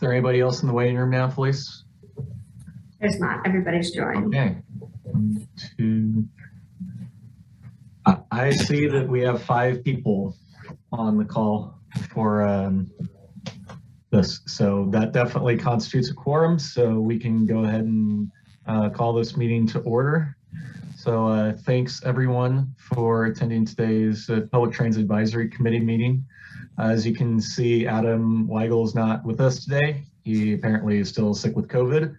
there anybody else in the waiting room now, Felice? There's not. Everybody's joined. Okay. One, two. I, I see that we have five people on the call for um, this, so that definitely constitutes a quorum. So we can go ahead and uh, call this meeting to order. So uh, thanks everyone for attending today's uh, Public Transit Advisory Committee meeting. As you can see, Adam Weigel is not with us today. He apparently is still sick with COVID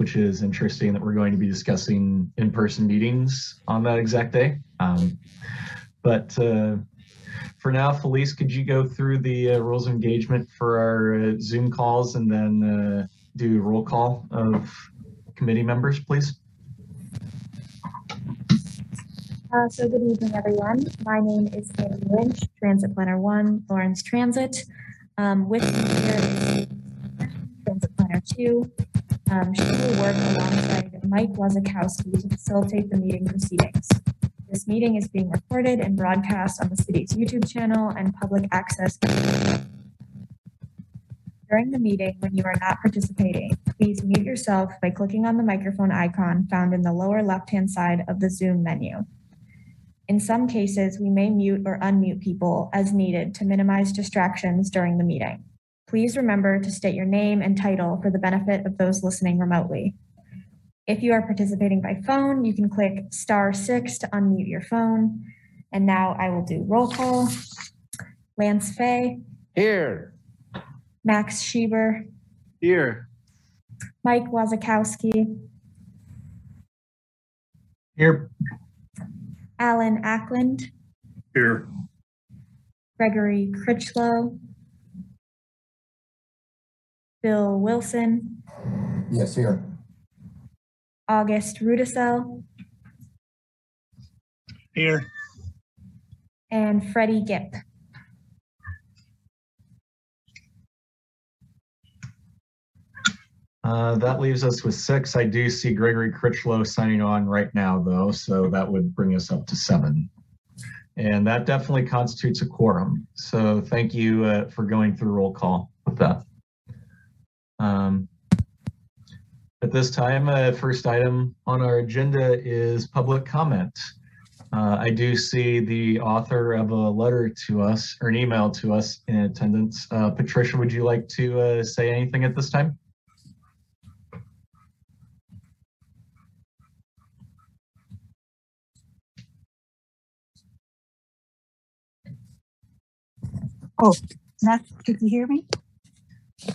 which is interesting that we're going to be discussing in-person meetings on that exact day. Um, but uh, for now, Felice, could you go through the uh, rules of engagement for our uh, Zoom calls and then uh, do roll call of committee members, please? Uh, so good evening, everyone. My name is Sandy Lynch, Transit Planner One, Lawrence Transit. Um, with Transit Planner Two. Um, she will work alongside Mike Wazakowski to facilitate the meeting proceedings. This meeting is being recorded and broadcast on the city's YouTube channel and public access. During the meeting, when you are not participating, please mute yourself by clicking on the microphone icon found in the lower left-hand side of the Zoom menu. In some cases, we may mute or unmute people as needed to minimize distractions during the meeting. Please remember to state your name and title for the benefit of those listening remotely. If you are participating by phone, you can click star six to unmute your phone. And now I will do roll call. Lance Fay, Here. Max Schieber, Here. Mike Wazakowski, Here. Alan Ackland, Here. Gregory Critchlow, Bill Wilson, Yes, here. August Rudisell, Here. and Freddie Gipp. Uh, that leaves us with six. I do see Gregory Critchlow signing on right now, though, so that would bring us up to seven. And that definitely constitutes a quorum. So thank you uh, for going through roll call with that. Um, at this time, uh, first item on our agenda is public comment. Uh, I do see the author of a letter to us or an email to us in attendance. Uh, Patricia, would you like to uh, say anything at this time? Matt, could you hear me?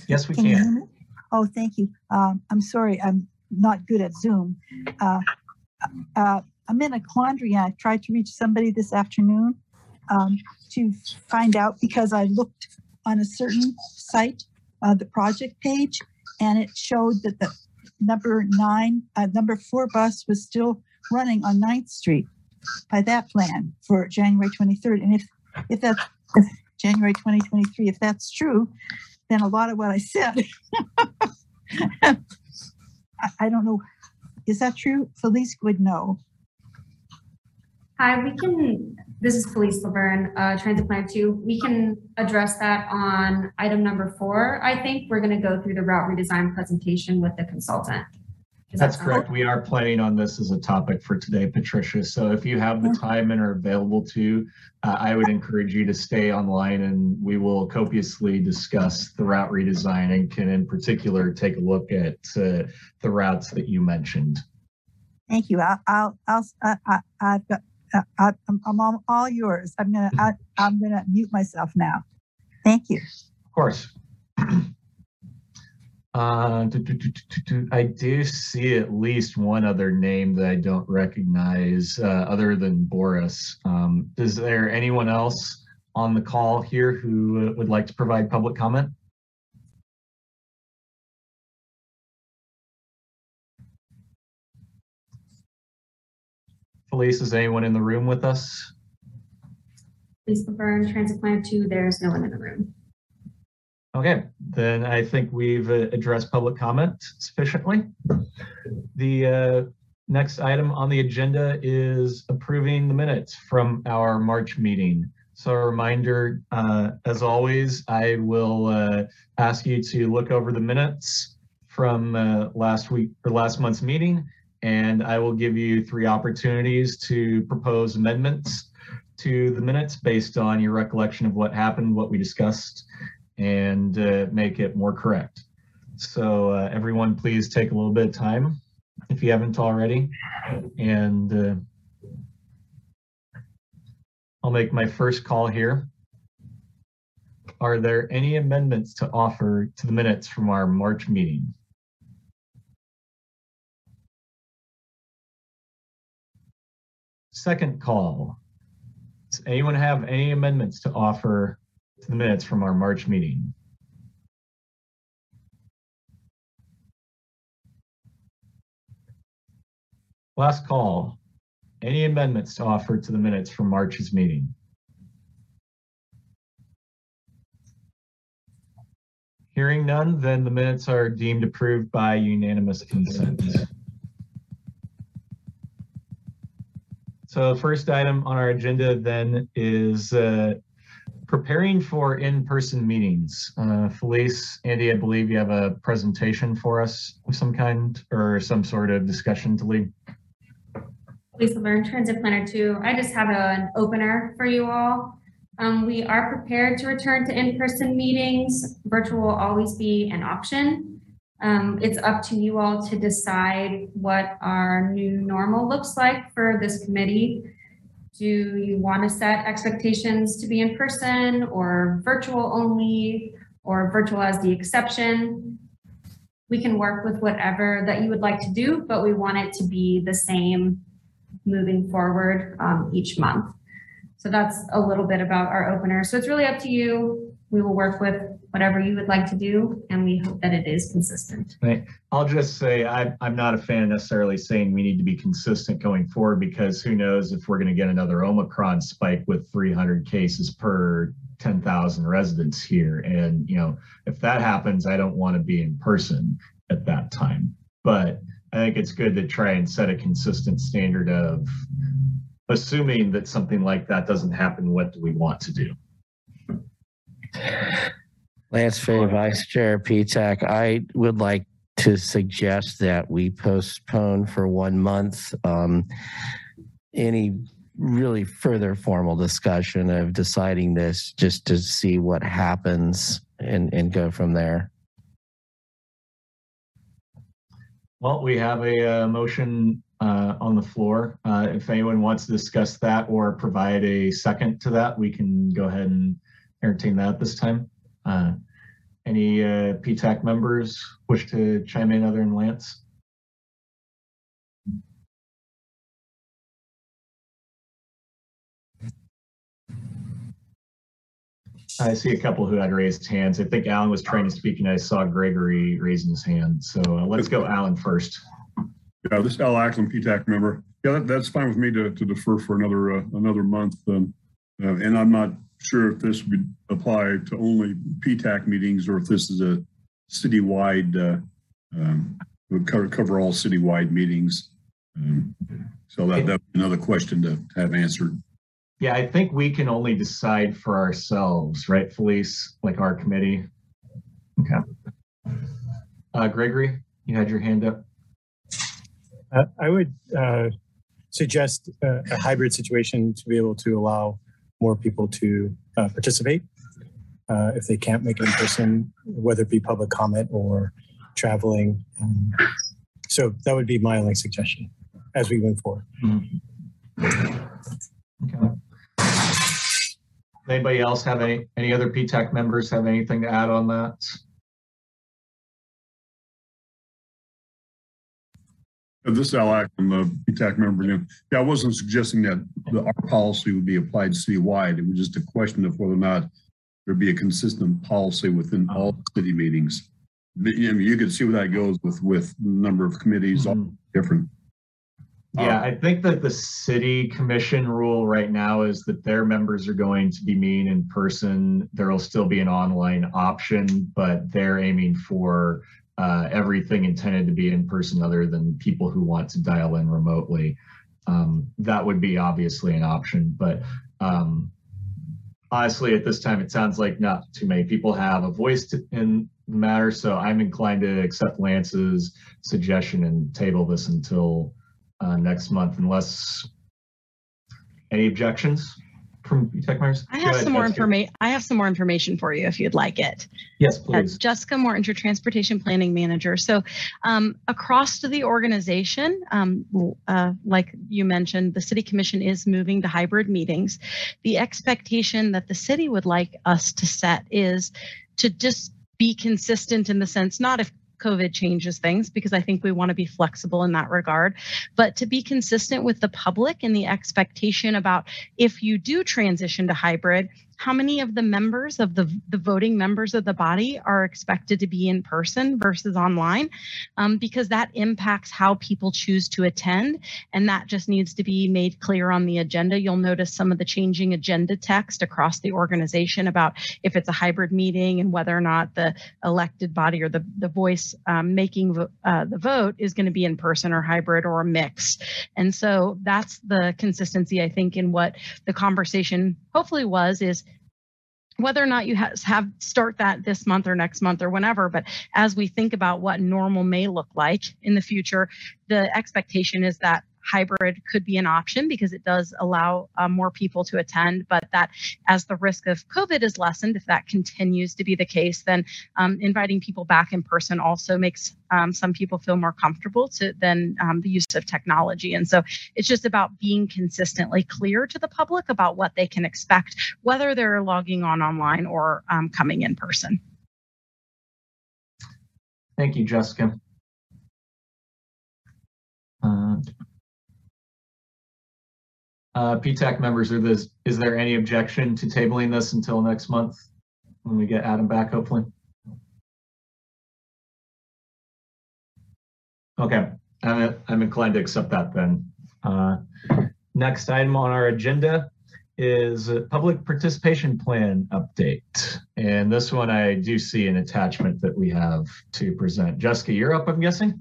Yes, we Can can. Oh, thank you. Um, I'm sorry, I'm not good at Zoom. Uh, uh, I'm in a quandary. I tried to reach somebody this afternoon um, to find out because I looked on a certain site, uh, the project page, and it showed that the number nine, uh, number four bus was still running on 9th Street by that plan for January 23rd. And if, if that's if January 2023, if that's true, then a lot of what I said. I, don't know. Is that true? Felice would know. Hi, we can, this is Felice Laverne, uh, Transit Planner Two. We can address that on item number four. I think we're gonna go through the route redesign presentation with the consultant. That That's sound- correct. We are planning on this as a topic for today, Patricia. So if you have the time and are available to, uh, I would encourage you to stay online and we will copiously discuss the route redesign and can in particular take a look at uh, the routes that you mentioned. Thank you. I'll, I'll, I'll I, I've got, uh, I, I'm, I'm all, yours. I'm gonna, I, I'm gonna mute myself now. Thank you. Of course. Uh. I do see at least one other name that I don't recognize uh, other than Boris. Um, is there anyone else on the call here who uh, would like to provide public comment? Felice, is anyone in the room with us? Felice Laverne, Transit Planner Two, there's no one in the room. Okay, then I think we've uh, addressed public comment sufficiently. The uh, next item on the agenda is approving the minutes from our March meeting. So a reminder, uh, as always, I will uh, ask you to look over the minutes from uh, last week or last month's meeting, and I will give you three opportunities to propose amendments to the minutes based on your recollection of what happened, what we discussed, and uh, make it more correct. So uh, everyone, please take a little bit of time if you haven't already, and uh, I'll make my first call here. Are there any amendments to offer to the minutes from our March meeting? Second call. Does anyone have any amendments to offer to the minutes from our March meeting? Last call. Any amendments to offer to the minutes from March's meeting? Hearing none, then the minutes are deemed approved by unanimous consent. So first item on our agenda then is uh, preparing for in-person meetings. Uh, Felice, Andy, I believe you have a presentation for us of some kind or some sort of discussion to lead. Felice Laverne, Transit Planner Two. I just have an opener for you all. Um, we are prepared to return to in-person meetings. Virtual will always be an option. Um, it's up to you all to decide what our new normal looks like for this committee. Do you want to set expectations to be in person or virtual only or virtual as the exception? We can work with whatever that you would like to do, but we want it to be the same moving forward um, each month. So that's a little bit about our opener. So it's really up to you. We will work with whatever you would like to do, and we hope that it is consistent. Right. I'll just say I, I'm not a fan of necessarily saying we need to be consistent going forward because who knows if we're going to get another Omicron spike with 300 cases per 10,000 residents here. And, you know, if that happens, I don't want to be in person at that time. But I think it's good to try and set a consistent standard of assuming that something like that doesn't happen, what do we want to do? Lance Fay, Vice Chair PTAC, I would like to suggest that we postpone for one month um, any really further formal discussion of deciding this, just to see what happens and, and go from there. Well, we have a uh, motion uh, on the floor. Uh, If anyone wants to discuss that or provide a second to that, we can go ahead and entertain that this time. Uh, Any uh, PTAC members wish to chime in other than Lance? I see a couple who had raised hands. I think Alan was trying to speak and I saw Gregory raising his hand. So uh, let's go Alan first. Yeah, this is Al Ackland, PTAC member. Yeah, that, that's fine with me to, to defer for another, uh, another month. Um, uh, and I'm not sure if this would apply to only PTAC meetings or if this is a citywide, uh, um, would cover, cover all citywide meetings. Um, so that, that's another question to have answered. Yeah, I think we can only decide for ourselves, right, Felice, like our committee? Okay. Uh, Gregory, you had your hand up. Uh, I would uh, suggest a, a hybrid situation to be able to allow more people to uh, participate uh, if they can't make it in person, whether it be public comment or traveling. Um, so that would be my only suggestion as we move forward. Okay. Anybody else have any, any other PTAC members have anything to add on that? This is Al Ackland, the PTAC member again. Yeah, I wasn't suggesting that the, our policy would be applied citywide. It was just a question of whether or not there'd be a consistent policy within all city meetings. But, You know, you could see where that goes with, with the number of committees, all Mhm. different. Yeah, I think that the city commission rule right now is that their members are going to be meeting in person. There will still be an online option, but they're aiming for uh, everything intended to be in person other than people who want to dial in remotely. Um, that would be obviously an option, but um, honestly, at this time, it sounds like not too many people have a voice to- in the matter, so I'm inclined to accept Lance's suggestion and table this until uh, next month unless any objections from tech members? I have some more information. I have some more information for you if you'd like it. Yes, Uh, please. Jessica Mortinger, your Transportation Planning Manager. So um, across the organization, um, uh, like you mentioned, the City Commission is moving to hybrid meetings. The expectation that the city would like us to set is to just be consistent in the sense, not if COVID changes things, because I think we want to be flexible in that regard, but to be consistent with the public and the expectation about if you do transition to hybrid, how many of the members of the, the voting members of the body are expected to be in person versus online? Um, because that impacts how people choose to attend and that just needs to be made clear on the agenda. You'll notice some of the changing agenda text across the organization about if it's a hybrid meeting and whether or not the elected body or the, the voice um, making uh, the vote is going to be in person or hybrid or a mix and so that's the consistency i think in what the conversation hopefully was is whether or not you ha- have start that this month or next month or whenever but as we think about what normal may look like in the future the expectation is that hybrid could be an option because it does allow uh, more people to attend but that as the risk of covid is lessened if that continues to be the case then um, inviting people back in person also makes um, some people feel more comfortable to than um, the use of technology and so it's just about being consistently clear to the public about what they can expect whether they're logging on online or um, coming in person. Thank you, Jessica. Uh, uh, PTAC members, are this, is there any objection to tabling this until next month when we get Adam back, hopefully? Okay, I'm, I'm inclined to accept that then. Uh, Next item on our agenda is a public participation plan update. And this one, I do see an attachment that we have to present. Jessica, you're up, I'm guessing?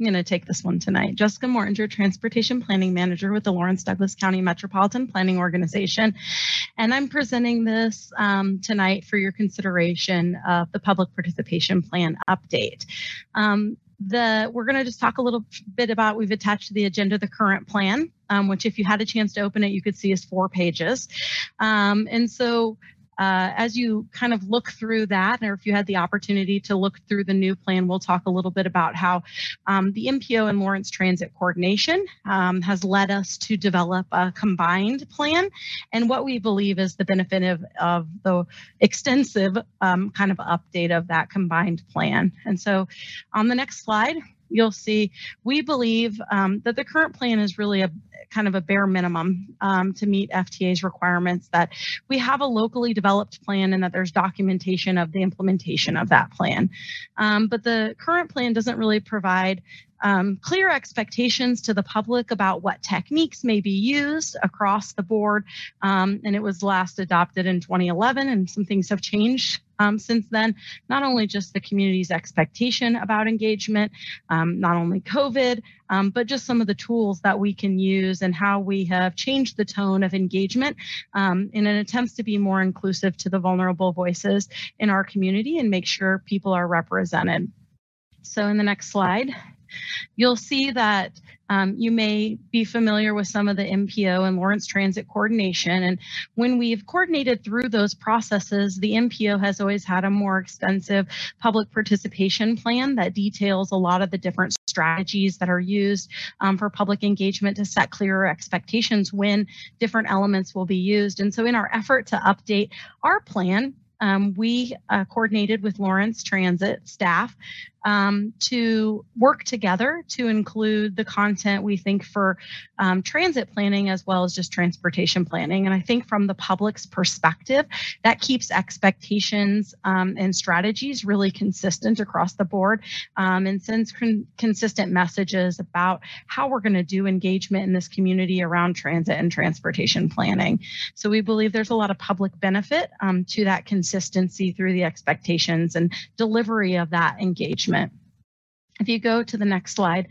I'm going to take this one tonight. Jessica Mortinger, Transportation Planning Manager with the Lawrence Douglas County Metropolitan Planning Organization. And I'm presenting this um, tonight for your consideration of the public participation plan update. Um, the we're going to just talk a little bit about we've attached to the agenda the current plan um, which if you had a chance to open it you could see is four pages um, and so uh, as you kind of look through that, or if you had the opportunity to look through the new plan, we'll talk a little bit about how um, the MPO and Lawrence Transit Coordination um, has led us to develop a combined plan and what we believe is the benefit of, of the extensive um, kind of update of that combined plan. And so on the next slide, you'll see we believe um, that the current plan is really a kind of a bare minimum um, to meet FTA's requirements that we have a locally developed plan and that there's documentation of the implementation of that plan. Um, but the current plan doesn't really provide um, clear expectations to the public about what techniques may be used across the board. Um, and it was last adopted in 2011, and some things have changed um, since then. Not only just the community's expectation about engagement, um, not only COVID, um, but just some of the tools that we can use and how we have changed the tone of engagement um, in an attempt to be more inclusive to the vulnerable voices in our community and make sure people are represented. So in the next slide, you'll see that um, you may be familiar with some of the MPO and Lawrence Transit coordination. And when we've coordinated through those processes, the MPO has always had a more extensive public participation plan that details a lot of the different strategies that are used um, for public engagement to set clearer expectations when different elements will be used. And so in our effort to update our plan, um, we uh, coordinated with Lawrence Transit staff um, to work together to include the content we think for um, transit planning as well as just transportation planning. And I think from the public's perspective, that keeps expectations um, and strategies really consistent across the board um, and sends con- consistent messages about how we're going to do engagement in this community around transit and transportation planning. So we believe there's a lot of public benefit um, to that consistency through the expectations and delivery of that engagement. If you go to the next slide,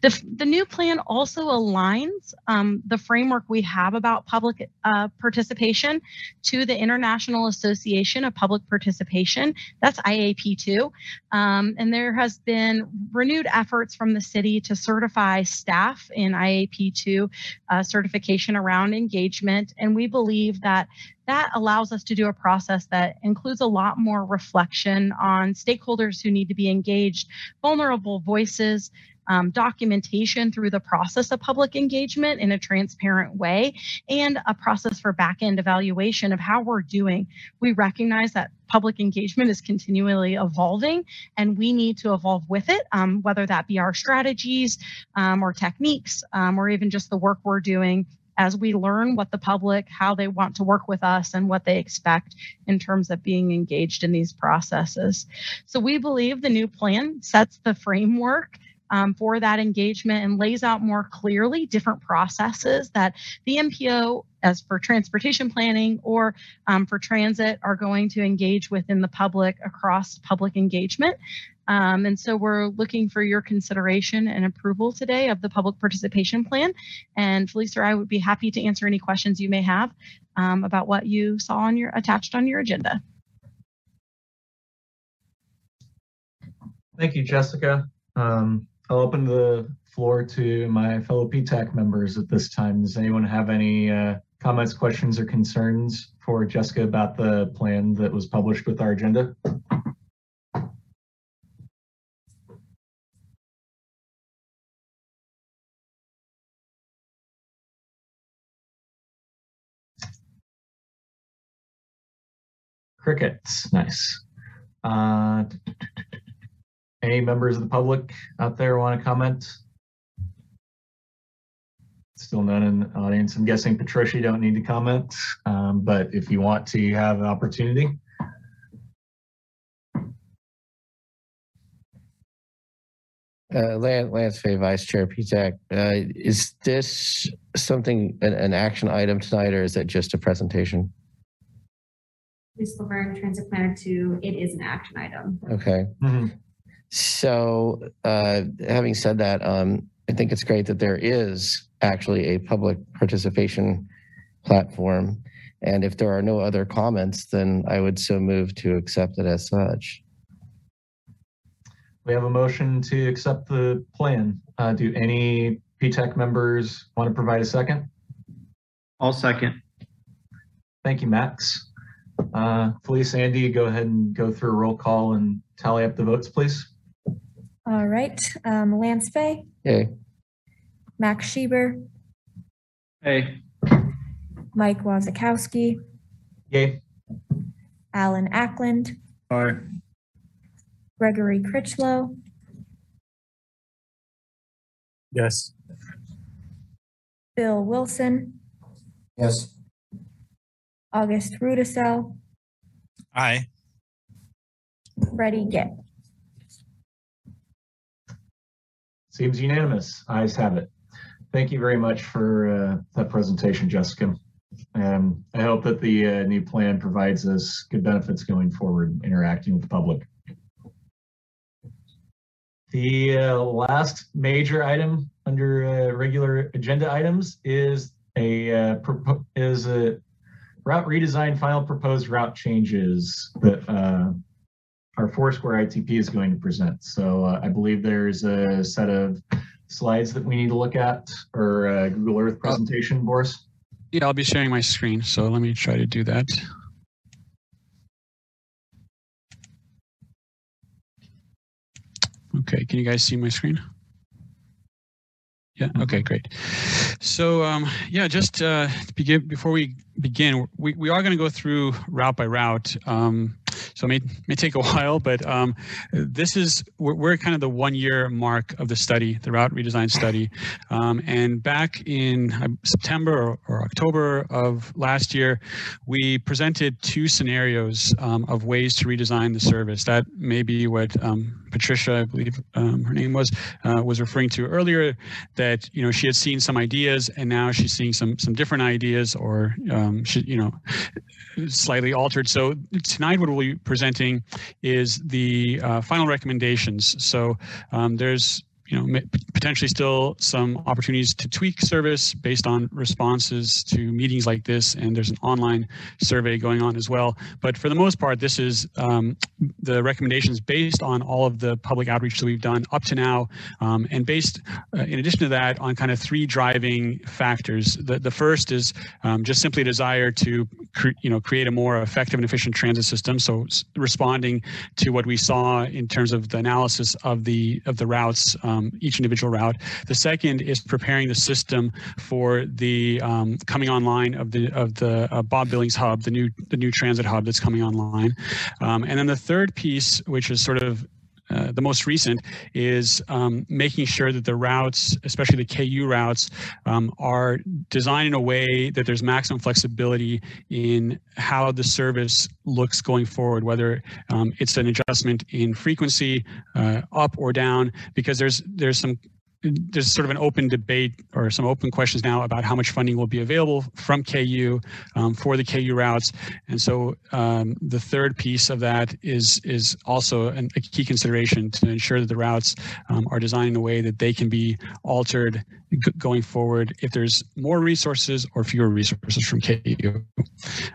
The, the new plan also aligns um, the framework we have about public uh, participation to the International Association of Public Participation. That's IAP2. Um, and there has been renewed efforts from the city to certify staff in IAP2 uh, certification around engagement. And we believe that that allows us to do a process that includes a lot more reflection on stakeholders who need to be engaged, vulnerable voices, um, documentation through the process of public engagement in a transparent way, and a process for back end evaluation of how we're doing. We recognize that public engagement is continually evolving and we need to evolve with it, um, whether that be our strategies um, or techniques um, or even just the work we're doing as we learn what the public, how they want to work with us, and what they expect in terms of being engaged in these processes. So we believe the new plan sets the framework um, for that engagement and lays out more clearly different processes that the MPO, as for transportation planning or um, for transit, are going to engage within the public across public engagement. Um, and so we're looking for your consideration and approval today of the public participation plan. And Felicia, I would be happy to answer any questions you may have um, about what you saw on your attached on your agenda. Thank you, Jessica. Um, I'll open the floor to my fellow PTAC members at this time. Does anyone have any uh, comments, questions, or concerns for Jessica about the plan that was published with our agenda? Crickets, nice. Uh, any members of the public out there want to comment? Still none in the audience. I'm guessing Patricia, you don't need to comment, um, but if you want to, you have an opportunity. Uh, Lance, Lance Fay, Vice Chair PTAC, uh, is this something, an, an action item tonight, or is it just a presentation? Felice Laverne, Transit Planner Two, it is an action item. Okay. Mhm. So, uh, having said that, um, I think it's great that there is actually a public participation platform. And if there are no other comments, then I would so move to accept it as such. We have a motion to accept the plan. Uh, do any PTAC members want to provide a second? I'll second. Thank you, Max. Uh, Felice, Andy, go ahead and go through a roll call and tally up the votes, please. All right, um, Lance Fay, Okay. Max Sheber, Hey. Mike Wazakowski, Yay. Alan Ackland, Aye. Gregory Critchlow, Yes. Bill Wilson, Yes. August Rudisell, Aye. Freddie Gipp. Seems unanimous. Ayes have it. Thank you very much for uh, that presentation, Jessica. Um, I hope that the uh, new plan provides us good benefits going forward, interacting with the public. The uh, last major item under uh, regular agenda items is a uh, is a route redesign final proposed route changes that uh, our Foursquare ITP is going to present. So uh, I believe there's a set of slides that we need to look at or a Google Earth presentation, Boris. Yeah, I'll be sharing my screen. So let me try to do that. Okay, can you guys see my screen? Yeah, okay, great. So um, yeah, just uh, begin, before we begin, we, we are going to go through route by route. Um, so it may, may take a while, but um, this is, we're, we're, kind of the one year mark of the study, the route redesign study. Um, and back in uh, September or, or, October of last year, we presented two scenarios um, of ways to redesign the service. That may be what um, Patricia, I believe um, her name was, uh, was referring to earlier, that, you know, she had seen some ideas and now she's seeing some, some different ideas or, um, she, you know, slightly altered. So tonight what we'll be presenting is the uh, final recommendations. So um, there's you know, potentially still some opportunities to tweak service based on responses to meetings like this. And there's an online survey going on as well. But for the most part, this is um, the recommendations based on all of the public outreach that we've done up to now, um, and based, uh, in addition to that, on kind of three driving factors. The, the first is um, just simply a desire to, you know, create a more effective and efficient transit system. So responding to what we saw in terms of the analysis of the of the routes, um, each individual route. The second is preparing the system for the um, coming online of the of the uh, Bob Billings hub, the new the new transit hub that's coming online. Um, and then the third piece, which is sort of uh, the most recent is um, making sure that the routes, especially the KU routes, um, are designed in a way that there's maximum flexibility in how the service looks going forward, whether um, it's an adjustment in frequency, uh, up or down, because there's there's some there's sort of an open debate or some open questions now about how much funding will be available from KU um, for the KU routes. And so um, the third piece of that is is also an, a key consideration to ensure that the routes um, are designed in a way that they can be altered g- going forward if there's more resources or fewer resources from KU.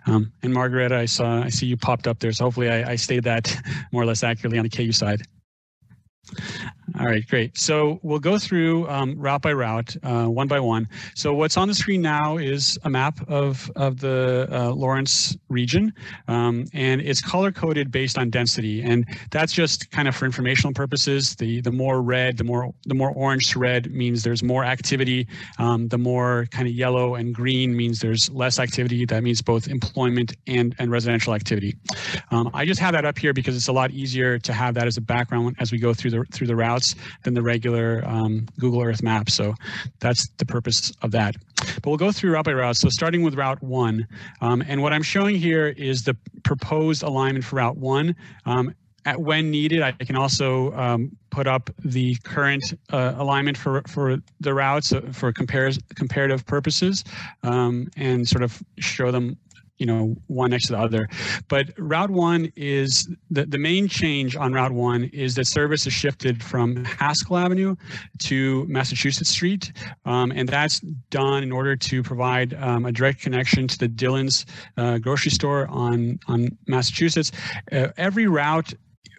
Um, and Margaret, I saw I see you popped up there, so hopefully I, I stated that more or less accurately on the KU side. All right, great. So we'll go through um, route by route, uh, one by one. So what's on the screen now is a map of, of the uh, Lawrence region, um, and it's color coded based on density. And that's just kind of for informational purposes. The the more red, the more the more orange to red means there's more activity. Um, the more kind of yellow and green means there's less activity. That means both employment and, and residential activity. Um, I just have that up here because it's a lot easier to have that as a background as we go through the through the routes than the regular um, Google Earth map. So that's the purpose of that. But we'll go through route by route. So starting with Route 1. Um, and what I'm showing here is the proposed alignment for Route 1. Um, at when needed, I can also um, put up the current uh, alignment for for the routes uh, for compares, comparative purposes um, and sort of show them you know one next to the other. But route one is the, the main change on route one is that service is shifted from haskell avenue to massachusetts street um, and that's done in order to provide um, a direct connection to the dillon's uh, grocery store on on massachusetts. Uh, every route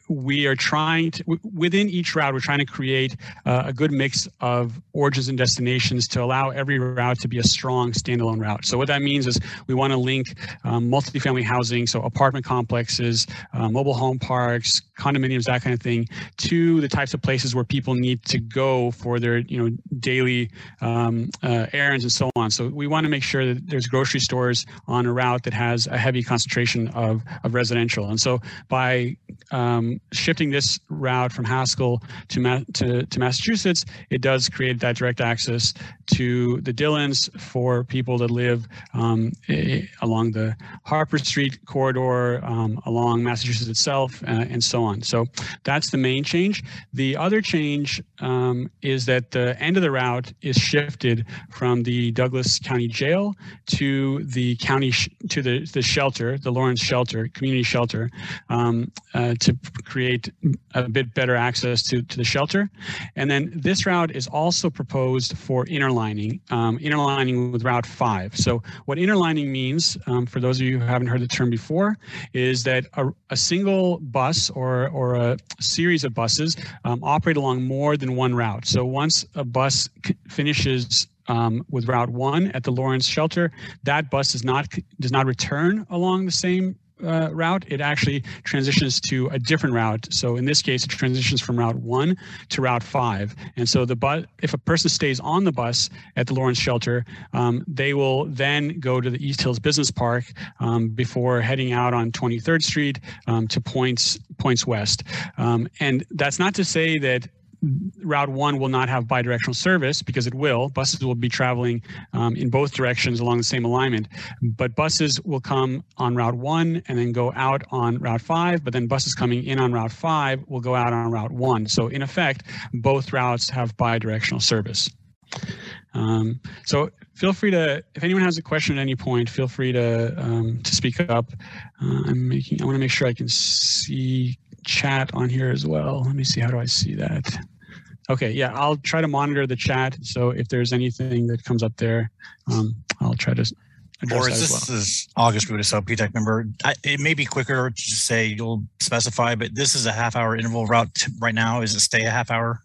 we are trying to within each route we're trying to create uh, a good mix of origins and destinations to allow every route to be a strong standalone route. So what that means is we want to link um, multifamily housing so apartment complexes uh, mobile home parks condominiums that kind of thing to the types of places where people need to go for their you know daily um, uh, errands and so on so we want to make sure that there's grocery stores on a route that has a heavy concentration of, of residential and so by um, shifting this route from Haskell to, Ma- to, to Massachusetts, it does create that direct access to the Dillons for people that live um, eh, along the Harper Street corridor, um, along Massachusetts itself, uh, and so on. So that's the main change. The other change um, is that the end of the route is shifted from the Douglas County Jail to the county to the, the shelter, the Lawrence Shelter, community shelter, um, uh, to create a bit better access to, to the shelter. And then this route is also proposed for interlining, um, interlining with Route 5. So what interlining means, um, for those of you who haven't heard the term before, is that a, a single bus or, or a series of buses um, operate along more than one route. So once a bus finishes um, with Route One at the Lawrence Shelter, that bus does not does not return along the same uh, route. It actually transitions to a different route. So in this case, it transitions from Route One to Route Five. And so the bus, if a person stays on the bus at the Lawrence Shelter, um, they will then go to the East Hills Business Park um, before heading out on 23rd Street um, to points points west. Um, and that's not to say that Route 1 will not have bidirectional service because it will. Buses will be traveling um, in both directions along the same alignment. But buses will come on Route 1 and then go out on Route 5. But then buses coming in on Route 5 will go out on Route 1. So in effect, both routes have bidirectional service. Um, so feel free to, if anyone has a question at any point, feel free to um, to speak up. Uh, I'm making, I want to make sure I can see chat on here as well. Let me see, how do I see that? Okay, yeah, I'll try to monitor the chat. So if there's anything that comes up there, um, I'll try to s- address Boris, that as this well. is August Rudisell, PTAC member. I, it may be quicker to just say you'll specify, but this is a half hour interval route right now. Is it stay a half hour?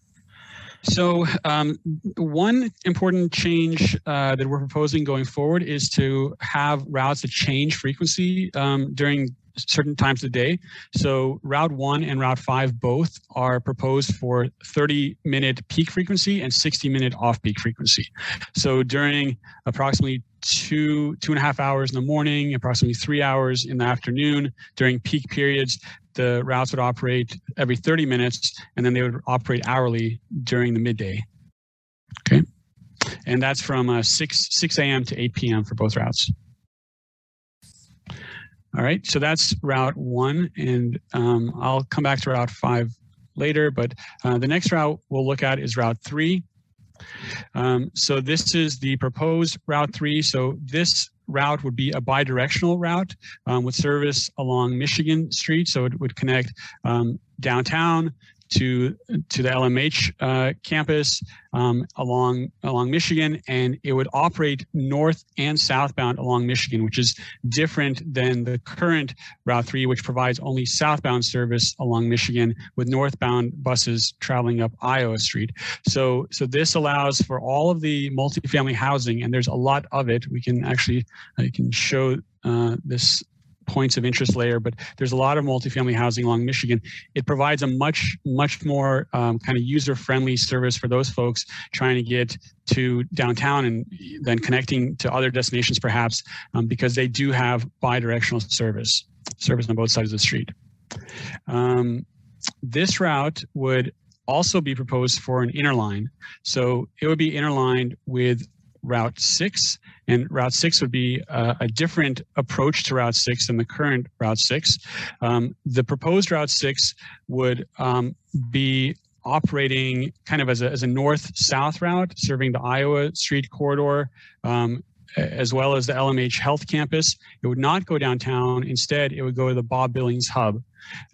So um, one important change uh, that we're proposing going forward is to have routes that change frequency um, during certain times of day. So Route 1 and Route 5 both are proposed for 30 minute peak frequency and 60 minute off peak frequency. So during approximately two, two and a half hours in the morning, approximately three hours in the afternoon, during peak periods, the routes would operate every 30 minutes and then they would operate hourly during the midday. Okay. And that's from uh, 6, 6 a.m. to 8 p.m. for both routes. All right, so that's route one, and um, I'll come back to route five later, but uh, the next route we'll look at is route three. Um, so this is the proposed route three. So this route would be a bidirectional route um, with service along Michigan Street. So it would connect um, downtown to to the LMH uh, campus um, along along Michigan, and it would operate north and southbound along Michigan, which is different than the current Route 3, which provides only southbound service along Michigan with northbound buses traveling up Iowa Street. So so this allows for all of the multifamily housing, and there's a lot of it. We can actually I can show uh, this points of interest layer, but there's a lot of multifamily housing along Michigan. It provides a much, much more um, kind of user-friendly service for those folks trying to get to downtown and then connecting to other destinations perhaps um, because they do have bi-directional service, service on both sides of the street. Um, this route would also be proposed for an interline. So it would be interlined with Route 6, and Route 6 would be uh, a different approach to Route 6 than the current Route 6. Um, the proposed Route 6 would um, be operating kind of as a, as a north-south route, serving the Iowa Street corridor, um, as well as the LMH Health Campus. It would not go downtown. Instead, it would go to the Bob Billings Hub.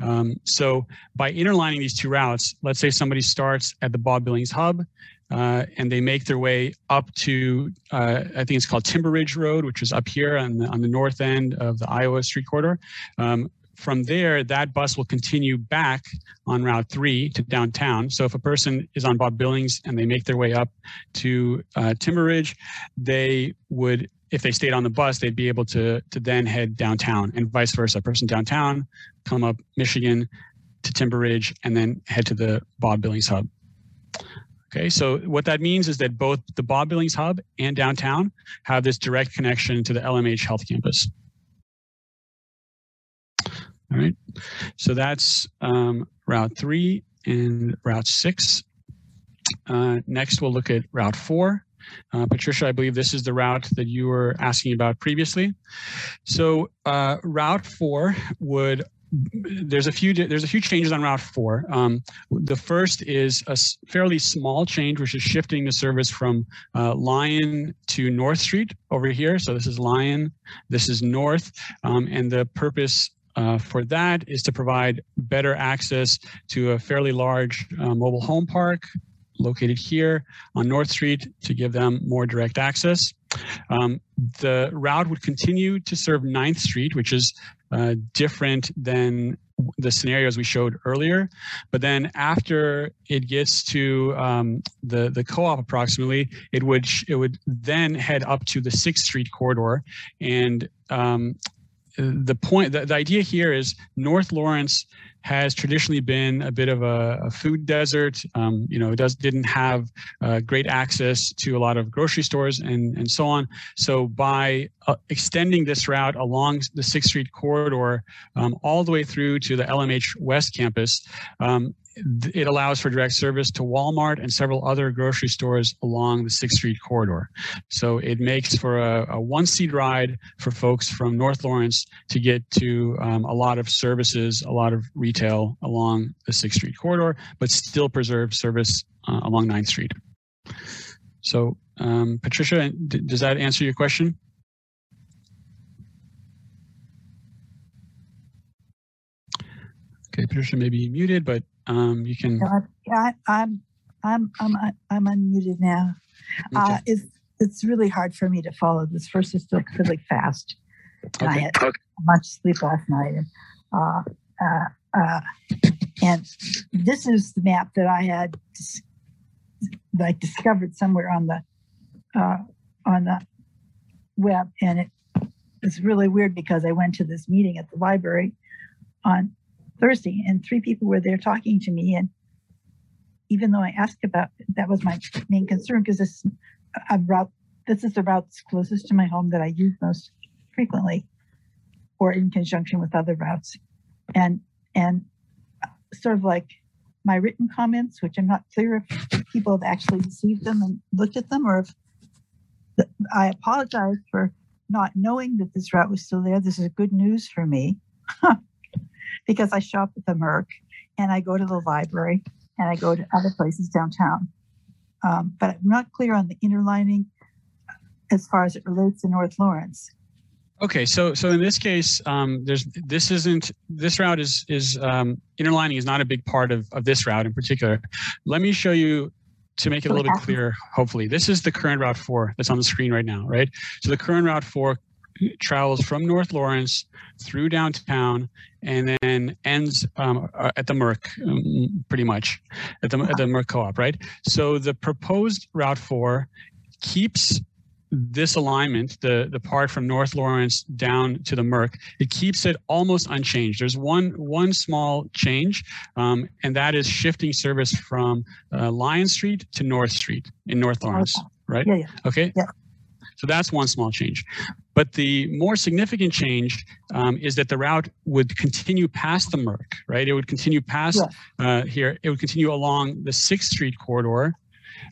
Um, so by interlining these two routes, let's say somebody starts at the Bob Billings Hub, uh, and they make their way up to uh, I think it's called Timber Ridge Road, which is up here on the on the north end of the Iowa Street corridor. Um, from there, that bus will continue back on Route 3 to downtown. So if a person is on Bob Billings and they make their way up to uh, Timber Ridge, they would, if they stayed on the bus, they'd be able to, to then head downtown and vice versa. A person downtown, come up Michigan to Timber Ridge, and then head to the Bob Billings Hub. Okay, so what that means is that both the Bob Billings Hub and downtown have this direct connection to the LMH Health Campus. All right, so that's um, Route 3 and Route 6. Uh, next, we'll look at Route 4. Uh, Patricia, I believe this is the route that you were asking about previously. So uh, Route 4 would there's a few there's a few changes on Route 4. Um, the first is a fairly small change, which is shifting the service from uh, Lyon to North Street over here. So this is Lyon, this is North, um, and the purpose uh, for that is to provide better access to a fairly large uh, mobile home park located here on North Street to give them more direct access. Um, the route would continue to serve 9th Street, which is uh, different than the scenarios we showed earlier. But then after it gets to um, the the co-op approximately, it would it would then head up to the Sixth Street corridor, and um, the point the, the idea here is North Lawrence has traditionally been a bit of a, a food desert. Um, you know, it does didn't have uh, great access to a lot of grocery stores and and so on. So by uh, extending this route along the Sixth Street corridor um, all the way through to the LMH West campus, um, it allows for direct service to Walmart and several other grocery stores along the Sixth Street corridor. So it makes for a, a one-seat ride for folks from North Lawrence to get to um, a lot of services, a lot of retail along the Sixth Street corridor, but still preserve service uh, along 9th Street. So um, Patricia, d- does that answer your question? Okay, Patricia may be muted, but um, you can. I, I'm, I'm, I'm, I'm unmuted now. Uh, it's, it's really hard for me to follow this. First, it's still really fast. And I Okay. had much sleep last night. And, uh, uh, uh, and this is the map that I had like discovered somewhere on the uh, on the web, and it was really weird because I went to this meeting at the library on Thursday, and three people were there talking to me, and even though I asked about that was my main concern because this is a route this is the route closest to my home that I use most frequently or in conjunction with other routes. And and uh, sort of like my written comments which i'm not clear if people have actually received them and looked at them or if i apologize for not knowing that this route was still there. This is good news for me because i shop at the merc and i go to the library and i go to other places downtown um, but i'm not clear on the interlining as far as it relates to north lawrence Okay, so so in this case, um, there's this isn't this route is is um, interlining is not a big part of of this route in particular. Let me show you to make it a little bit clearer. Hopefully, this is the current Route Four that's on the screen right now, right? So the current Route Four travels from North Lawrence through downtown and then ends um, uh, at the Merc, um, pretty much at the at the Merc Co-op, right? So the proposed Route Four keeps this alignment, the the part from North Lawrence down to the Merc, it keeps it almost unchanged. There's one one small change, um, and that is shifting service from uh, Lyon Street to North Street in North Lawrence, right? yeah yeah Okay. Yeah. So that's one small change. But the more significant change um, is that the route would continue past the Merc, right? It would continue past uh, here. It would continue along the Sixth Street corridor,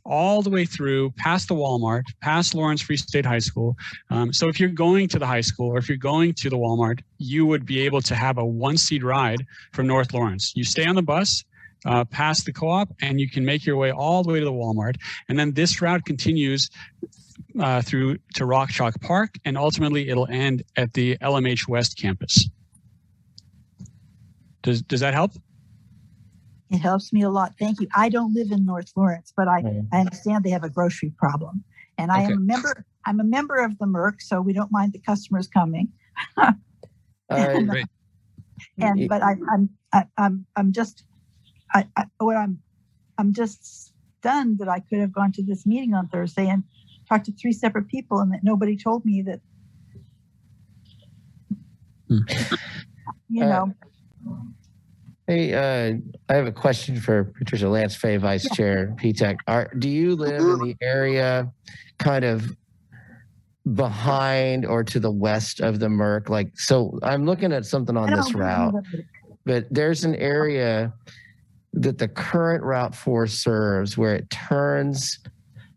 all the way through past the Walmart, past Lawrence Free State High School. Um, so if you're going to the high school or if you're going to the Walmart, you would be able to have a one-seat ride from North Lawrence. You stay on the bus, uh, past the co-op, and you can make your way all the way to the Walmart. And then this route continues uh, through to Rock Chalk Park, and ultimately it'll end at the LMH West campus. Does does that help? It helps me a lot. Thank you. I don't live in North Lawrence, but I, I understand they have a grocery problem. And I am a member, I'm a member of the Merc, so we don't mind the customers coming. And, Great. and but I, I'm I, I'm I'm just I, I what I'm I'm just stunned that I could have gone to this meeting on Thursday and talked to three separate people and that nobody told me that Hmm. you Uh, know Hey, uh, I have a question for Patricia Lance Fay, Vice Chair, PTAC. Are, do you live in the area kind of behind or to the west of the Merc? Like, so I'm looking at something on this route, but there's an area that the current Route 4 serves where it turns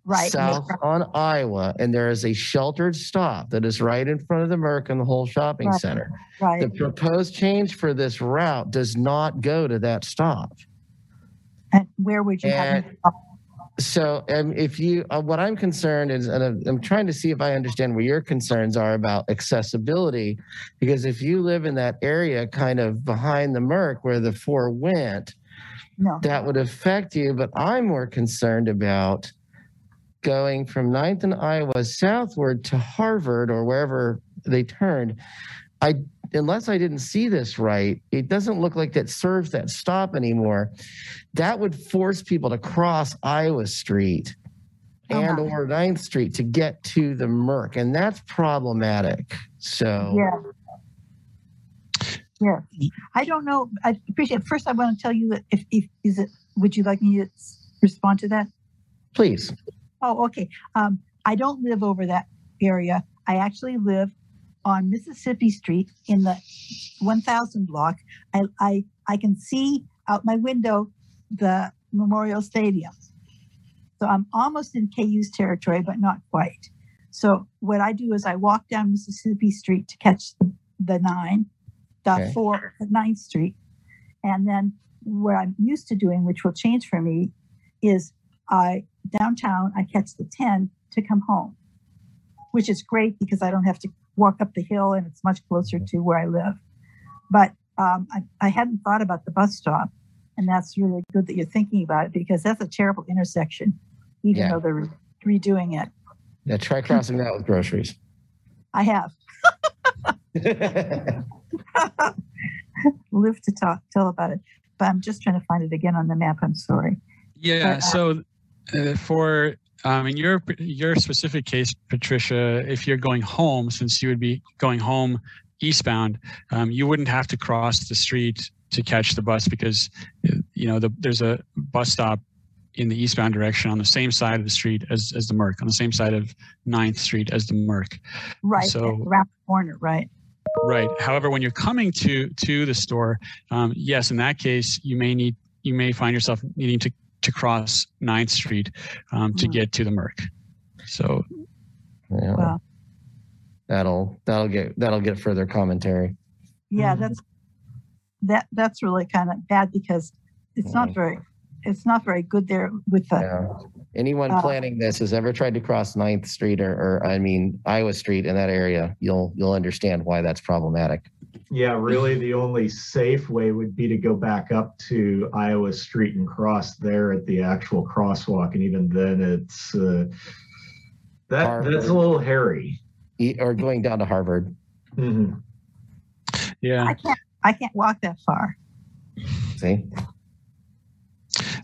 right south on Iowa, and there is a sheltered stop that is right in front of the Merc and the whole shopping Right. center. right The proposed change for this route does not go to that stop. and where would you have me stop? So, um, if you, uh, what I'm concerned is, and I'm, I'm trying to see if I understand where your concerns are about accessibility, because if you live in that area kind of behind the Merc where the four went, no that would affect you. But I'm more concerned about going from Ninth and Iowa southward to Harvard or wherever they turned. I, unless I didn't see this right, it doesn't look like that serves that stop anymore. That would force people to cross Iowa Street and Uh-huh. or Ninth Street to get to the Merc, and that's problematic. So Yeah. Yeah. I don't know. I appreciate First, I want to tell you that if, if is it, would you like me to respond to that? please. Oh, okay. Um, I don't live over that area. I actually live on Mississippi Street in the 1000 block. I, I, I can see out my window the Memorial Stadium. So I'm almost in KU's territory, but not quite. So what I do is I walk down Mississippi Street to catch the, nine, the Okay. four, ninth street. And then what I'm used to doing, which will change for me, is I downtown, I catch the 10 to come home, which is great because I don't have to walk up the hill and it's much closer to where I live. But um, I, I hadn't thought about the bus stop. And that's really good that you're thinking about it because that's a terrible intersection, even Yeah. though they're redoing it. Yeah, try crossing that with groceries. I have Live to talk, tell about it, but I'm just trying to find it again on the map. I'm sorry. Yeah. But, uh, So for um, in your your specific case, Patricia, if you're going home, since you would be going home eastbound, um, you wouldn't have to cross the street to catch the bus because uh, you know the, there's a bus stop in the eastbound direction on the same side of the street as as the Merc, on the same side of 9th Street as the Merc. Right, So- around the corner, right? Right. However, when you're coming to to the store, um, yes, in that case, you may need you may find yourself needing to to cross 9th Street um, to Mhm. get to the Merc. So Yeah. Wow. That'll that'll get that'll get further commentary. Yeah, Mhm. that's that that's really kind of bad because it's not very it's not very good there with the Yeah. Anyone Uh, planning this has ever tried to cross 9th Street or, or I mean Iowa Street in that area, you'll you'll understand why that's problematic. Yeah, really, the only safe way would be to go back up to Iowa Street and cross there at the actual crosswalk, and even then, it's uh, that that's a little hairy. E- Or going down to Harvard. Mhm. yeah, I can't I can't walk that far. See?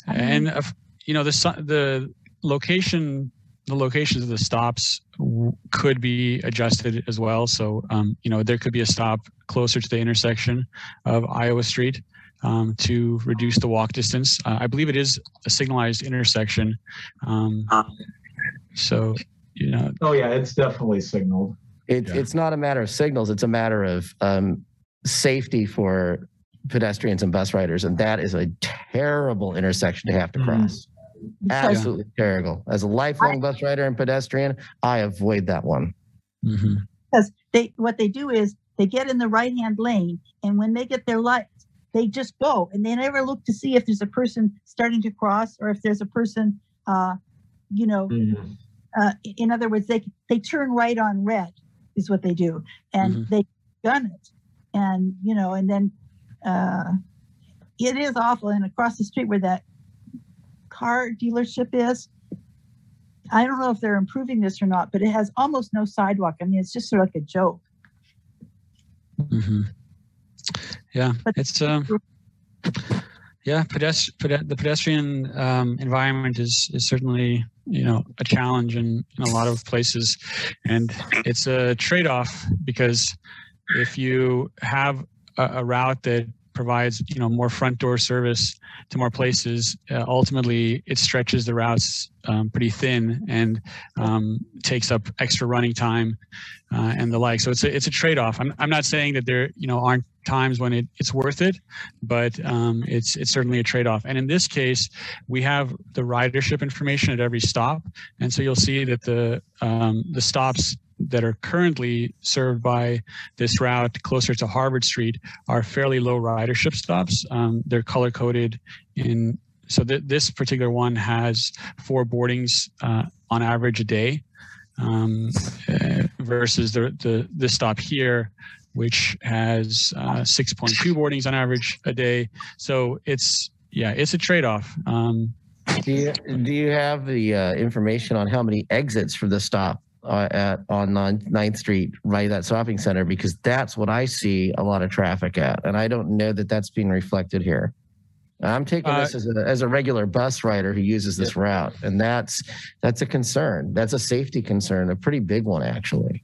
And uh, you know the the location the locations of the stops w- could be adjusted as well. So um, you know there could be a stop closer to the intersection of Iowa Street. Um, to reduce the walk distance, uh, I believe it is a signalized intersection. Um, so, you know, Oh yeah, it's definitely signaled. It's Yeah. it's not a matter of signals, it's a matter of um, safety for pedestrians and bus riders. And that is a terrible intersection to have to Mhm. cross. Because Absolutely terrible. As a lifelong bus rider and pedestrian, I avoid that one. mhm. because they what they do is they get in the right hand lane and when they get their lights they just go and they never look to see if there's a person starting to cross or if there's a person uh you know Mhm. uh, in other words they they turn right on red is what they do and Mhm. they gun it and you know and then uh it is awful. And across the street where that car dealership is i don't know if they're improving this or not but it has almost no sidewalk. I mean it's just sort of like a joke. Mm-hmm. Yeah, But- it's um, yeah, pedest- pede- the pedestrian um, environment is is certainly you know a challenge in, in a lot of places, and it's a trade off because if you have a, a route that provides you know more front door service to more places. Uh, ultimately it stretches the routes um, pretty thin and um, takes up extra running time uh, and the like. So it's a, it's a trade-off. I'm, I'm not saying that there you know aren't times when it, it's worth it but um, it's it's certainly a trade-off. And in this case we have the ridership information at every stop. And so you'll see that the um, the stops that are currently served by this route closer to Harvard Street are fairly low ridership stops. Um, they're color coded in, so th- this particular one has four boardings uh, on average a day um, uh, versus the, the, the stop here, which has uh, 6.2 boardings on average a day. So it's, yeah, it's a trade off. Um, Do you do you have the uh, information on how many exits for the stop uh, at on 9th Street by that shopping center? Because that's what I see a lot of traffic at, and I don't know that that's being reflected here. I'm taking Uh, this as a as a regular bus rider who uses this route, and that's that's a concern. That's a safety concern, a pretty big one actually.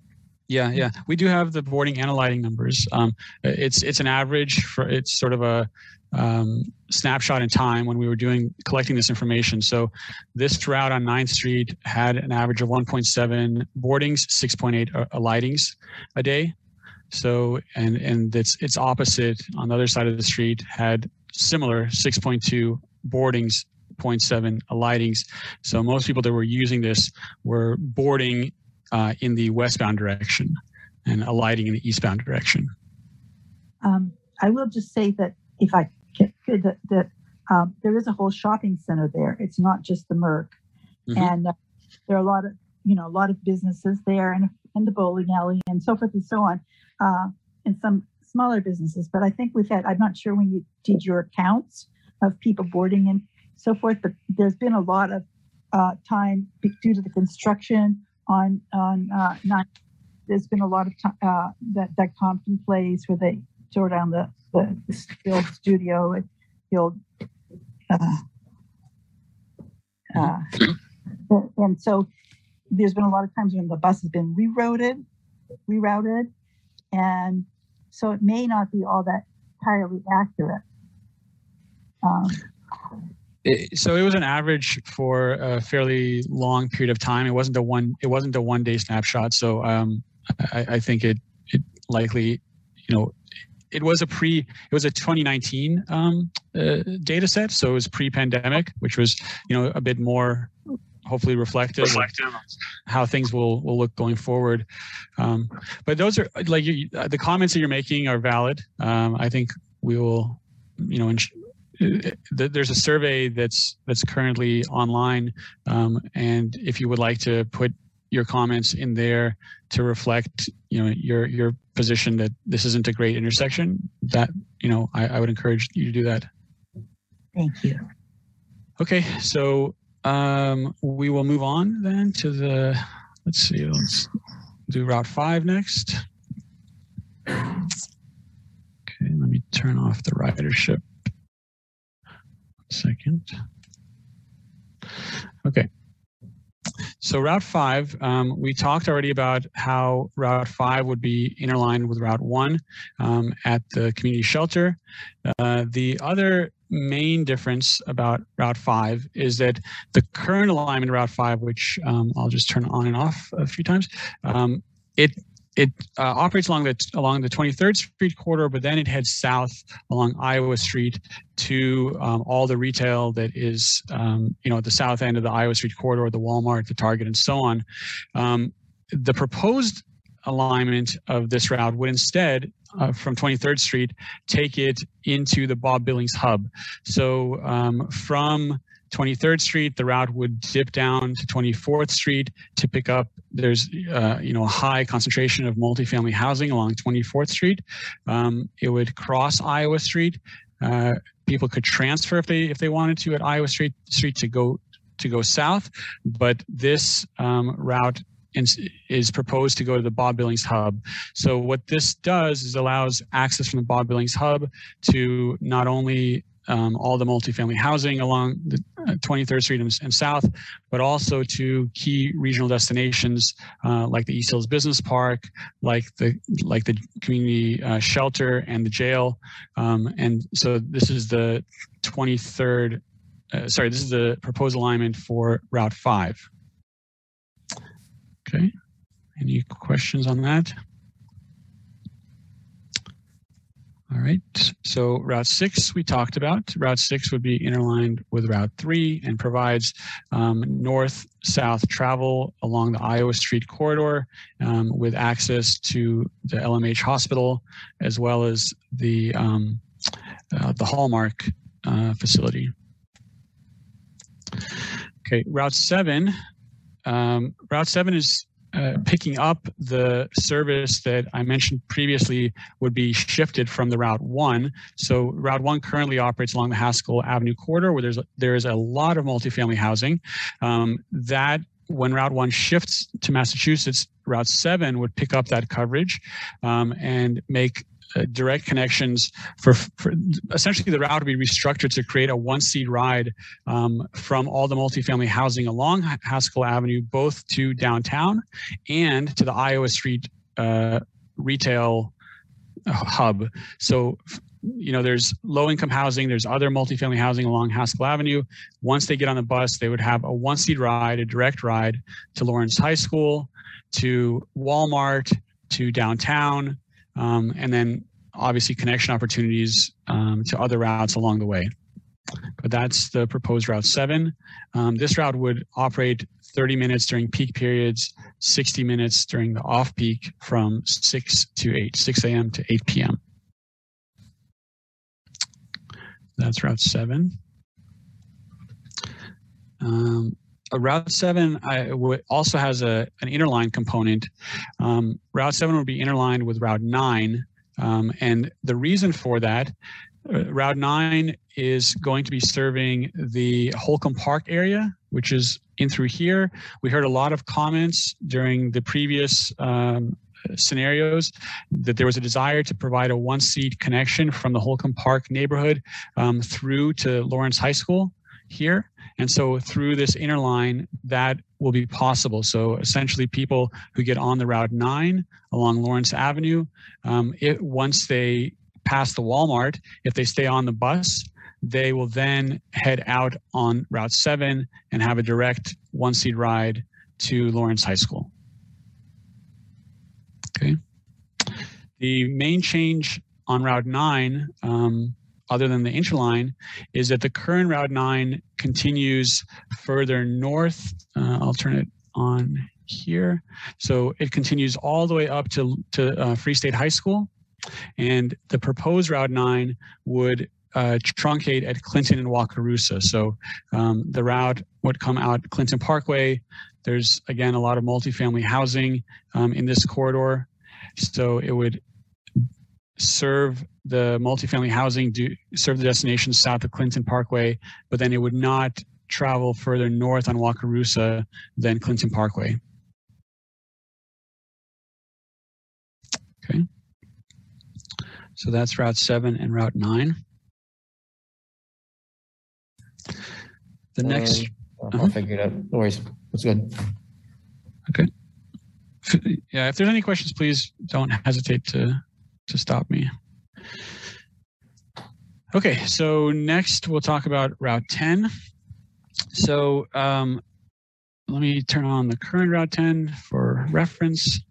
Yeah, yeah, we do have the boarding and alighting numbers. Um, it's it's an average for it's sort of a um, snapshot in time when we were doing collecting this information. So this route on 9th Street had an average of 1.7 boardings, 6.8 alightings a day. So and and it's it's opposite on the other side of the street had similar 6.2 boardings, 0.7 alightings. So most people that were using this were boarding uh, in the westbound direction and alighting in the eastbound direction. Um, I will just say that if I that, that um, there is a whole shopping center there. It's not just the Merc, Mhm. and uh, there are a lot of you know a lot of businesses there, and and the bowling alley, and so forth and so on, uh, and some smaller businesses. But I think we've had. I'm not sure when you did your counts, of people boarding and so forth. But there's been a lot of uh, time due to the construction on on uh, not. There's been a lot of time uh, that that Compton plays where they tore down the the, the old studio the old. Uh, uh, and so there's been a lot of times when the bus has been rerouted, rerouted, and so it may not be all that entirely accurate. Um, It- so it was an average for a fairly long period of time. It wasn't a one. It wasn't a one day snapshot. So um, I, I think it it likely, you know, it was a pre. It was a 2019 um, uh, data set. So it was pre pandemic, which was you know a bit more hopefully reflective, of how things will will look going forward. Um, but those are like you, the comments that you're making are valid. Um, I think we will, you know, ins- uh, there's a survey that's that's currently online, um, and if you would like to put your comments in there to reflect, you know, your your position that this isn't a great intersection, that you know, I, I would encourage you to do that. thank you. Okay, so um, we will move on then to the, let's see, let's do Route 5 next. Okay, let me turn off the ridership. One second. Okay. So Route 5, um, we talked already about how Route 5 would be interlined with Route 1 um, at the community shelter. Uh, the other main difference about Route 5 is that the current alignment Route 5, which um, I'll just turn on and off a few times, um, it it uh, operates along the along the 23rd Street corridor, but then it heads south along Iowa Street to um, all the retail that is um, you know at the south end of the Iowa Street corridor, the Walmart, the Target, and so on. Um, the proposed alignment of this route would instead uh, from 23rd Street take it into the Bob Billings hub. So um, from 23rd Street, the route would dip down to 24th Street to pick up. There's uh, you know a high concentration of multifamily housing along 24th Street. Um, it would cross Iowa Street. Uh, people could transfer if they if they wanted to at Iowa Street Street to go to go south, but this um, route is, proposed to go to the Bob Billings hub. So what this does is allows access from the Bob Billings hub to not only um, all the multifamily housing along the uh, 23rd Street and, and South, but also to key regional destinations uh, like the East Hills Business Park, like the like the community uh, shelter and the jail. Um, and so this is the 23rd. Uh, sorry, this is the proposed alignment for Route 5. Okay. Any questions on that? All right. So Route 6 we talked about. Route 6 would be interlined with Route 3 and provides um, north-south travel along the Iowa Street corridor um, with access to the LMH hospital as well as the, um, uh, the Hallmark uh, facility. Okay, Route 7. Um, Route 7 is uh, picking up the service that I mentioned previously would be shifted from the Route 1. So Route 1 currently operates along the Haskell Avenue corridor where there's there is a lot of multifamily housing. Um, that when Route 1 shifts to Massachusetts, Route 7 would pick up that coverage um, and make direct connections for, for, essentially the route would be restructured to create a one seat ride um, from all the multifamily housing along Haskell Avenue, both to downtown and to the Iowa Street uh, retail hub. So, you know, there's low income housing, there's other multifamily housing along Haskell Avenue. Once they get on the bus, they would have a one seat ride, a direct ride to Lawrence High School, to Walmart, to downtown, um, and then obviously connection opportunities um, to other routes along the way. But that's the proposed Route 7. Um, this route would operate 30 minutes during peak periods, 60 minutes during the off peak from 6 to 8, 6 a.m. to 8 p.m. That's Route 7. Um, Route 7 I, w- also has a, an interline component. Um, Route 7 would be interlined with Route 9. Um, and the reason for that uh, Route 9 is going to be serving the Holcom Park area, which is in through here. We heard a lot of comments during the previous um, scenarios that there was a desire to provide a one seat connection from the Holcom Park neighborhood um, through to Lawrence High School here. And so through this interline, that will be possible. So essentially, people who get on the Route 9 along Lawrence Avenue, um, it, once they pass the Walmart, if they stay on the bus, they will then head out on Route 7 and have a direct one seat ride to Lawrence High School. Okay. The main change on Route 9, um, other than the interline, is that the current Route 9 continues further north. Uh, I'll turn it on here. So it continues all the way up to, to uh, Free State High School. And the proposed Route 9 would uh, truncate at Clinton and Wakarusa. So um, the route would come out Clinton Parkway. There's again a lot of multifamily housing um, in this corridor. So it would serve the multifamily housing, do, serve the destination south of Clinton Parkway, but then it would not travel further north on Wakarusa than Clinton Parkway. Okay. So that's Route 7 and Route 9. The next, Um, I'll figure it out. No worries. That's good. Okay. Yeah, if there's any questions, please don't hesitate to to stop me. Okay, so next we'll talk about Route 10. So um, let me turn on the current Route 10 for reference.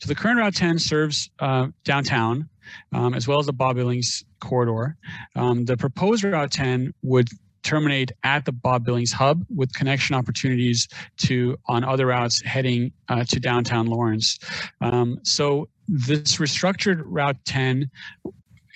So the current Route 10 serves uh, downtown um, as well as the Bob Billings corridor. Um, the proposed Route 10 would terminate at the Bob Billings hub with connection opportunities to on other routes heading uh, to downtown Lawrence. Um, so this restructured Route 10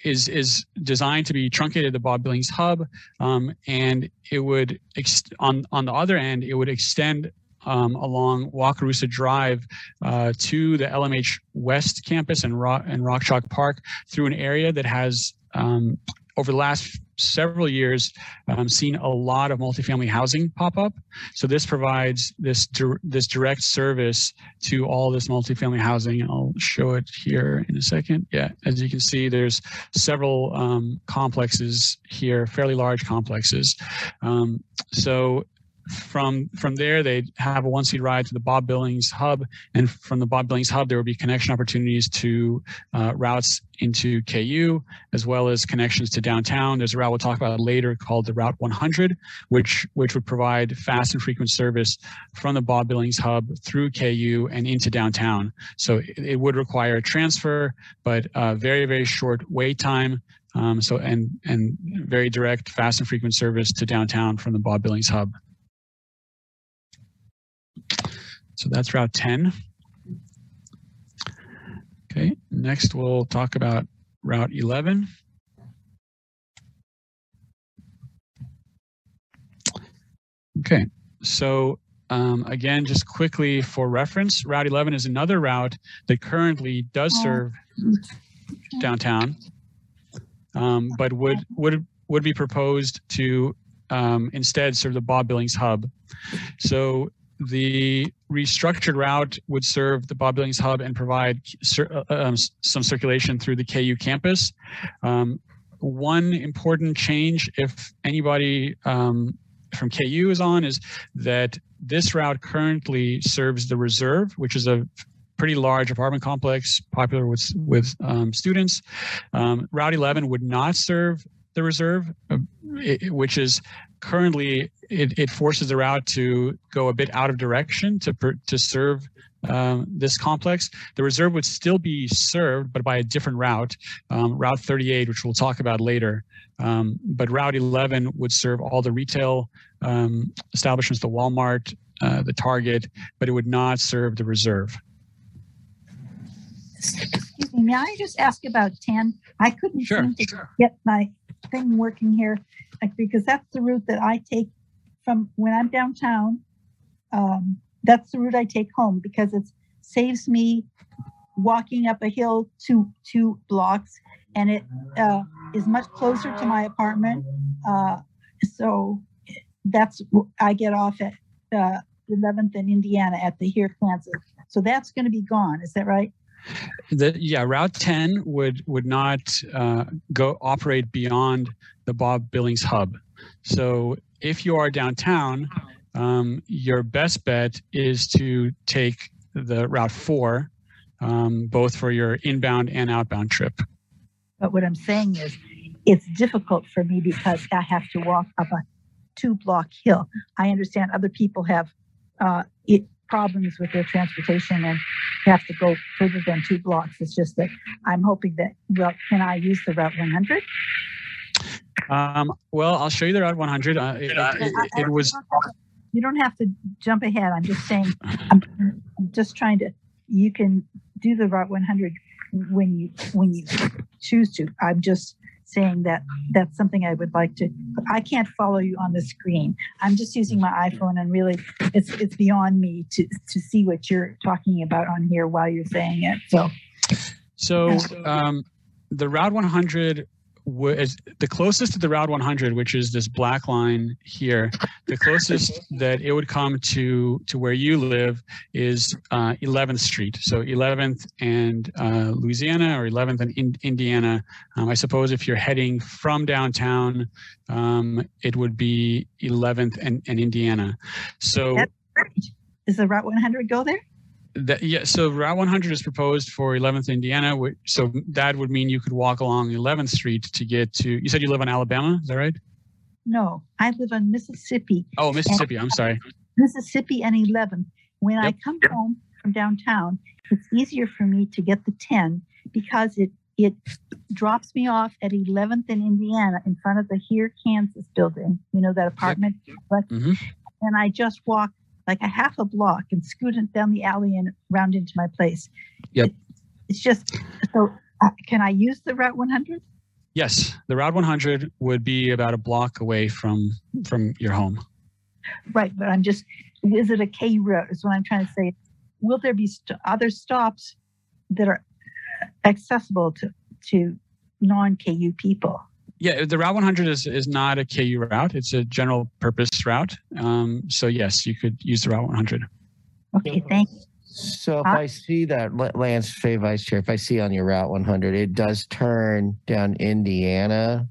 is is designed to be truncated at the Bob Billings hub, um, and it would ex- on on the other end it would extend um, along Wakarusa Drive uh, to the LMH West campus and Rock and Rock Chalk Park through an area that has um, over the last several years um, seen a lot of multifamily housing pop up. So this provides this dir- this direct service to all this multifamily housing. I'll show it here in a second. Yeah, as you can see, there's several um, complexes here, fairly large complexes. Um, so from from there they'd have a one seat ride to the bob billings hub and from the bob billings hub there would be connection opportunities to uh, routes into ku as well as connections to downtown. There's a route we'll talk about later called the route 100 which which would provide fast and frequent service from the bob billings hub through ku and into downtown. So it, it would require a transfer but very very short wait time um, so and and very direct fast and frequent service to downtown from the bob billings hub so that's Route 10. Okay, next we'll talk about Route 11. Okay, so um, again, just quickly for reference, Route 11 is another route that currently does serve downtown, um, but would would would be proposed to um, instead serve the Bob Billings hub. So the restructured route would serve the Bob Billings hub and provide cir- uh, um, some circulation through the KU campus. Um, one important change, if anybody um, from KU is on, is that this route currently serves the reserve, which is a pretty large apartment complex popular with with um, students. Um, route 11 would not serve the reserve, uh, it, which is currently it, it forces the route to go a bit out of direction to to serve um, this complex. The reserve would still be served, but by a different route, um, Route 38, which we'll talk about later. Um, but Route 11 would serve all the retail um, establishments, the Walmart, uh, the Target, but it would not serve the reserve. Excuse me, may I just ask about 10? I couldn't Sure, sure. get my thing working here like, because that's the route that I take from when I'm downtown. Um, that's the route I take home because it saves me walking up a hill two two blocks and it uh, is much closer to my apartment. Uh, so that's I get off at uh, 11th in Indiana at the here Kansas. So that's going to be gone. Is that right? The, yeah, Route 10 would would not uh, go operate beyond the Bob Billings hub. So if you are downtown, um, your best bet is to take the Route 4, um, both for your inbound and outbound trip. But what I'm saying is, it's difficult for me because I have to walk up a two block hill. I understand other people have uh, it, problems with their transportation and have to go further than two blocks. It's just that I'm hoping that, well, can I use the Route 100? Um, well, I'll show you the Route 100. Uh, it, it, it, it was. You don't have to jump ahead. I'm just saying, I'm, I'm just trying to, you can do the Route 100 when you when you choose to. I'm just saying that that's something I would like to. I can't follow you on the screen. I'm just using my iPhone, and really, it's it's beyond me to to see what you're talking about on here while you're saying it. So, so um, the Route 100 is the closest to the Route 100, which is this black line here. The closest that it would come to to where you live is uh, 11th Street. So 11th and uh, Louisiana, or 11th and in Indiana. Um, I suppose if you're heading from downtown, um, it would be 11th and, and Indiana. So. Does the Route 100 go there? That, yeah, so Route 100 is proposed for 11th Indiana. So that would mean you could walk along 11th Street to get to. You said you live on Alabama, is that right? No, I live on Mississippi. Oh, Mississippi. I'm sorry. Mississippi and 11th. When yep. I come home from downtown, it's easier for me to get the 10 because it it drops me off at 11th in Indiana in front of the Here Kansas building. You know that apartment, yep. mm-hmm. and I just walk like a half a block and scoot down the alley and round into my place. Yep. It, it's just so. Uh, can I use the Route 100? Yes, the Route 100 would be about a block away from from your home. Right, but I'm just. Is it a K route? Is what I'm trying to say. Will there be st- other stops that are accessible to to non KU people? Yeah, the Route 100 is, is not a KU route. It's a general purpose route. Um, so yes, you could use the Route 100. Okay, thanks. So if I see that, Lance Fay Vice Chair, if I see on your Route 100, it does turn down Indiana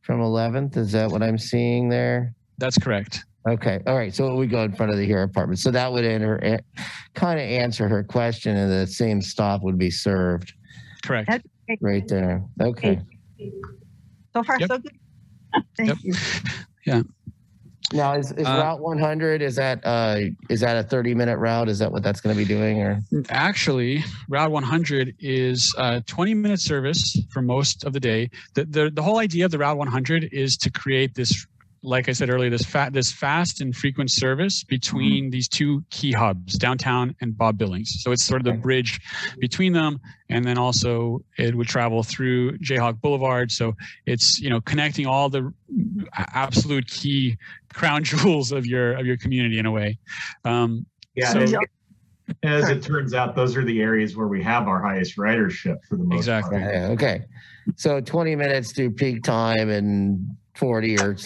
from 11th. Is that what I'm seeing there? That's correct. Okay. All right. So we go in front of the here apartment. So that would enter, kind of answer her question, and the same stop would be served. Correct. Right there. Okay. So far, yep. so good. Thank yep. you. Yeah. Now is, is uh, Route 100 is that uh is that a 30 minute route? Is that what that's going to be doing or? Actually, Route 100 is a 20 minute service for most of the day. The, the the whole idea of the Route 100 is to create this like I said earlier, this fat, this fast and frequent service between mm-hmm. these two key hubs, downtown and Bob Billings. So it's sort of the bridge between them, and then also it would travel through Jayhawk Boulevard. So it's you know connecting all the absolute key crown jewels of your of your community in a way. Um, yeah. So, as it turns out, those are the areas where we have our highest ridership for the most exactly. part. Yeah, okay. So 20 minutes through peak time and 40 or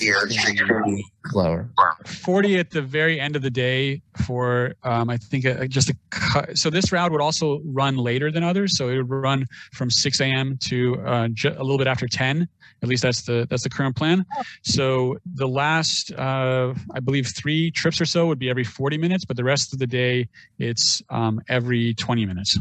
slower. 40 at the very end of the day for, um, I think, uh, just a, cut. so this route would also run later than others. So it would run from 6 a.m. to uh, ju- a little bit after 10. At least that's the that's the current plan. So the last, uh, I believe, three trips or so would be every 40 minutes, but the rest of the day it's um, every 20 minutes.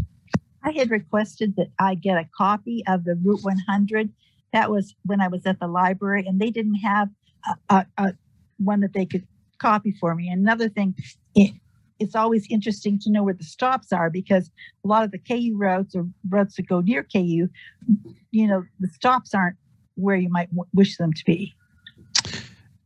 I had requested that I get a copy of the Route 100 that was when I was at the library, and they didn't have a, a, a one that they could copy for me. Another thing, it, it's always interesting to know where the stops are because a lot of the KU routes or routes that go near KU, you know, the stops aren't where you might w- wish them to be.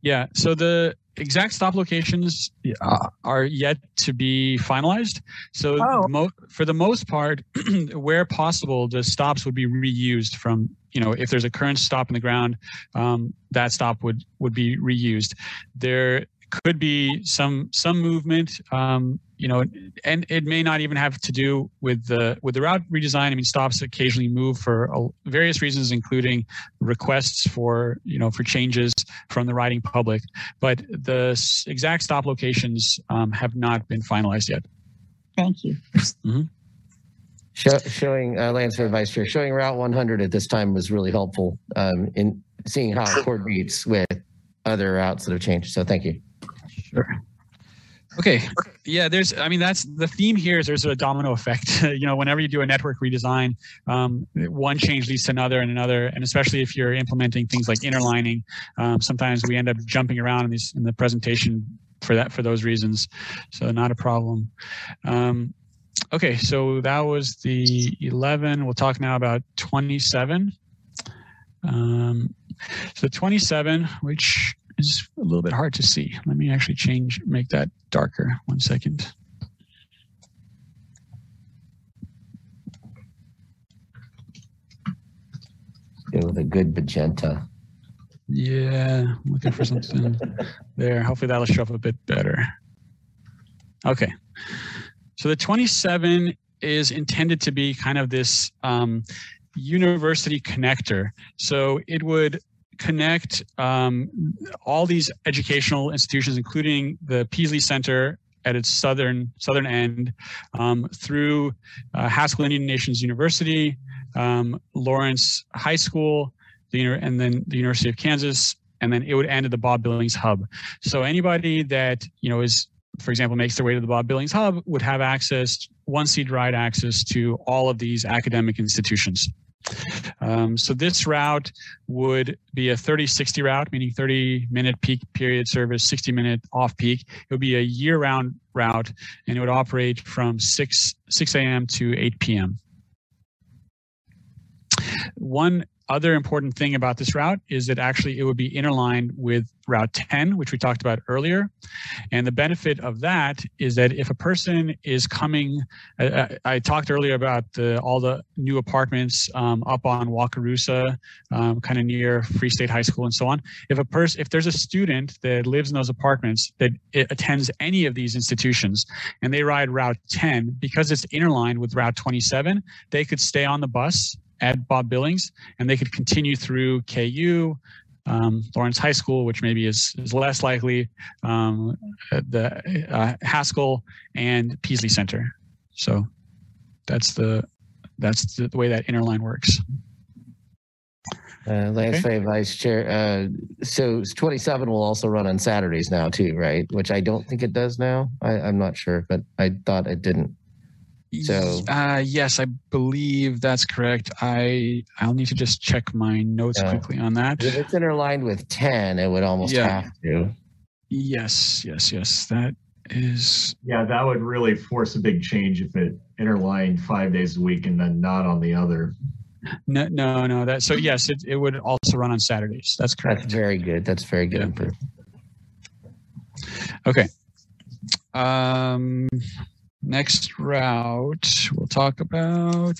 Yeah. So the exact stop locations uh, are yet to be finalized. So oh. mo- for the most part, where possible, the stops would be reused from you know if there's a current stop in the ground, um, that stop would would be reused. There could be some some movement um, you know, and it may not even have to do with the with the route redesign. I mean, stops occasionally move for uh, various reasons, including requests for you know for changes from the riding public. But the exact stop locations um, have not been finalized yet. Thank you. Show, showing, uh, Lance for the Vice Chair, showing Route 100 at this time was really helpful um, in seeing how it coordinates with other routes that have changed. So thank you. Sure. Okay. Yeah, there's, I mean, that's the theme here is there's a domino effect. you know, whenever you do a network redesign, um, one change leads to another and another. And especially if you're implementing things like interlining, um, sometimes we end up jumping around in, these, in the presentation for that, for those reasons. So not a problem. Um, okay. So that was the 11. We'll talk now about 27. Um, so 27, which is a little bit hard to see. Let me actually change, make that darker. One second. Go with a good magenta. Yeah, looking for something there. Hopefully that'll show up a bit better. Okay. So the 27 is intended to be kind of this um, university connector. So it would connect um, all these educational institutions, including the Peaslee Center at its southern southern end, um, through uh, Haskell Indian Nations University, um, Lawrence High School, the, and then the University of Kansas, and then it would end at the Bob Billings Hub. So anybody that you know is, for example, makes their way to the Bob Billings Hub would have access, one seat ride access to all of these academic institutions. Um, so this route would be a 30-60 route, meaning 30 minute peak period service, 60 minute off peak. It would be a year-round route, and it would operate from 6 6 a.m. to 8 p.m. One other important thing about this route is that actually it would be interlined with Route 10, which we talked about earlier. And the benefit of that is that if a person is coming, I, talked earlier about the, all the new apartments um, up on Wakarusa, um, kind of near Free State High School and so on. If a person, if there's a student that lives in those apartments that attends any of these institutions and they ride Route 10, because it's interlined with Route 27, they could stay on the bus at Bob Billings, and they could continue through KU, um, Lawrence High School, which maybe is, is less likely, um, the uh, Haskell and Peaslee Center. So that's the that's the, the way that interline works. Uh, Lance Okay. Fay, Vice Chair. Uh, so 27 will also run on Saturdays now too, right? Which I don't think it does now. I, I'm not sure, but I thought it didn't. So- uh, yes, I believe that's correct. I I'll need to just check my notes Yeah. quickly on that. If it's interlined with 10, it would almost Yeah. have to. Yes, yes, yes. That is Yeah, that would really force a big change if it interlined five days a week and then not on the other. no, no, no. That so yes, it, it would also run on Saturdays. That's correct. That's very good. That's very good. Yeah. Okay. Um, next route we'll talk about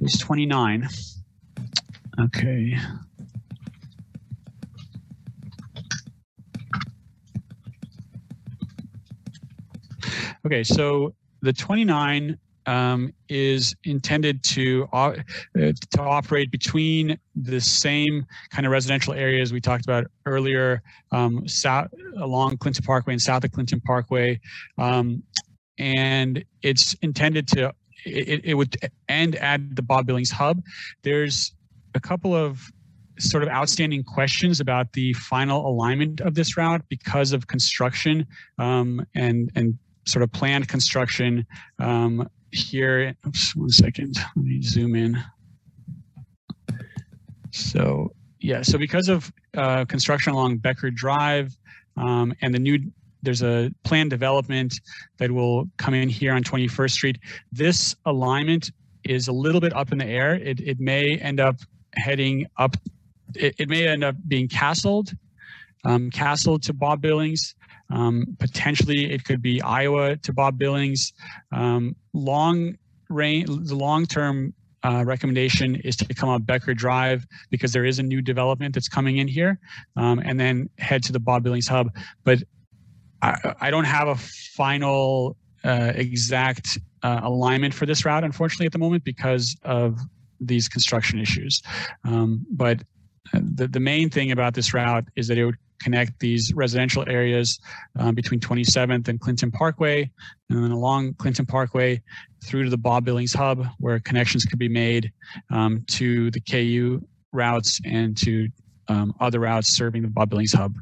is 29. Okay. Okay, so the 29 um, is intended to uh, to operate between the same kind of residential areas we talked about earlier, um, south along Clinton Parkway and south of Clinton Parkway, um, and it's intended to it, it would end at the Bob Billings Hub. There's a couple of sort of outstanding questions about the final alignment of this route because of construction um, and and sort of planned construction um, here. Oops, one second. Let me zoom in. So yeah, so because of uh, construction along Becker Drive um, and the new there's a planned development that will come in here on 21st Street. This alignment is a little bit up in the air. It, it may end up heading up. It, it may end up being Kasold, um, Kasold to Bob Billings. Um, potentially, it could be Iowa to Bob Billings. Um, long range, the long-term uh, recommendation is to come up Becker Drive because there is a new development that's coming in here, um, and then head to the Bob Billings Hub. But I, don't have a final uh, exact uh, alignment for this route, unfortunately, at the moment because of these construction issues. Um, but uh, the, the main thing about this route is that it would connect these residential areas um, between 27th and Clinton Parkway, and then along Clinton Parkway through to the Bob Billings Hub, where connections could be made um, to the KU routes and to um, other routes serving the Bob Billings Hub.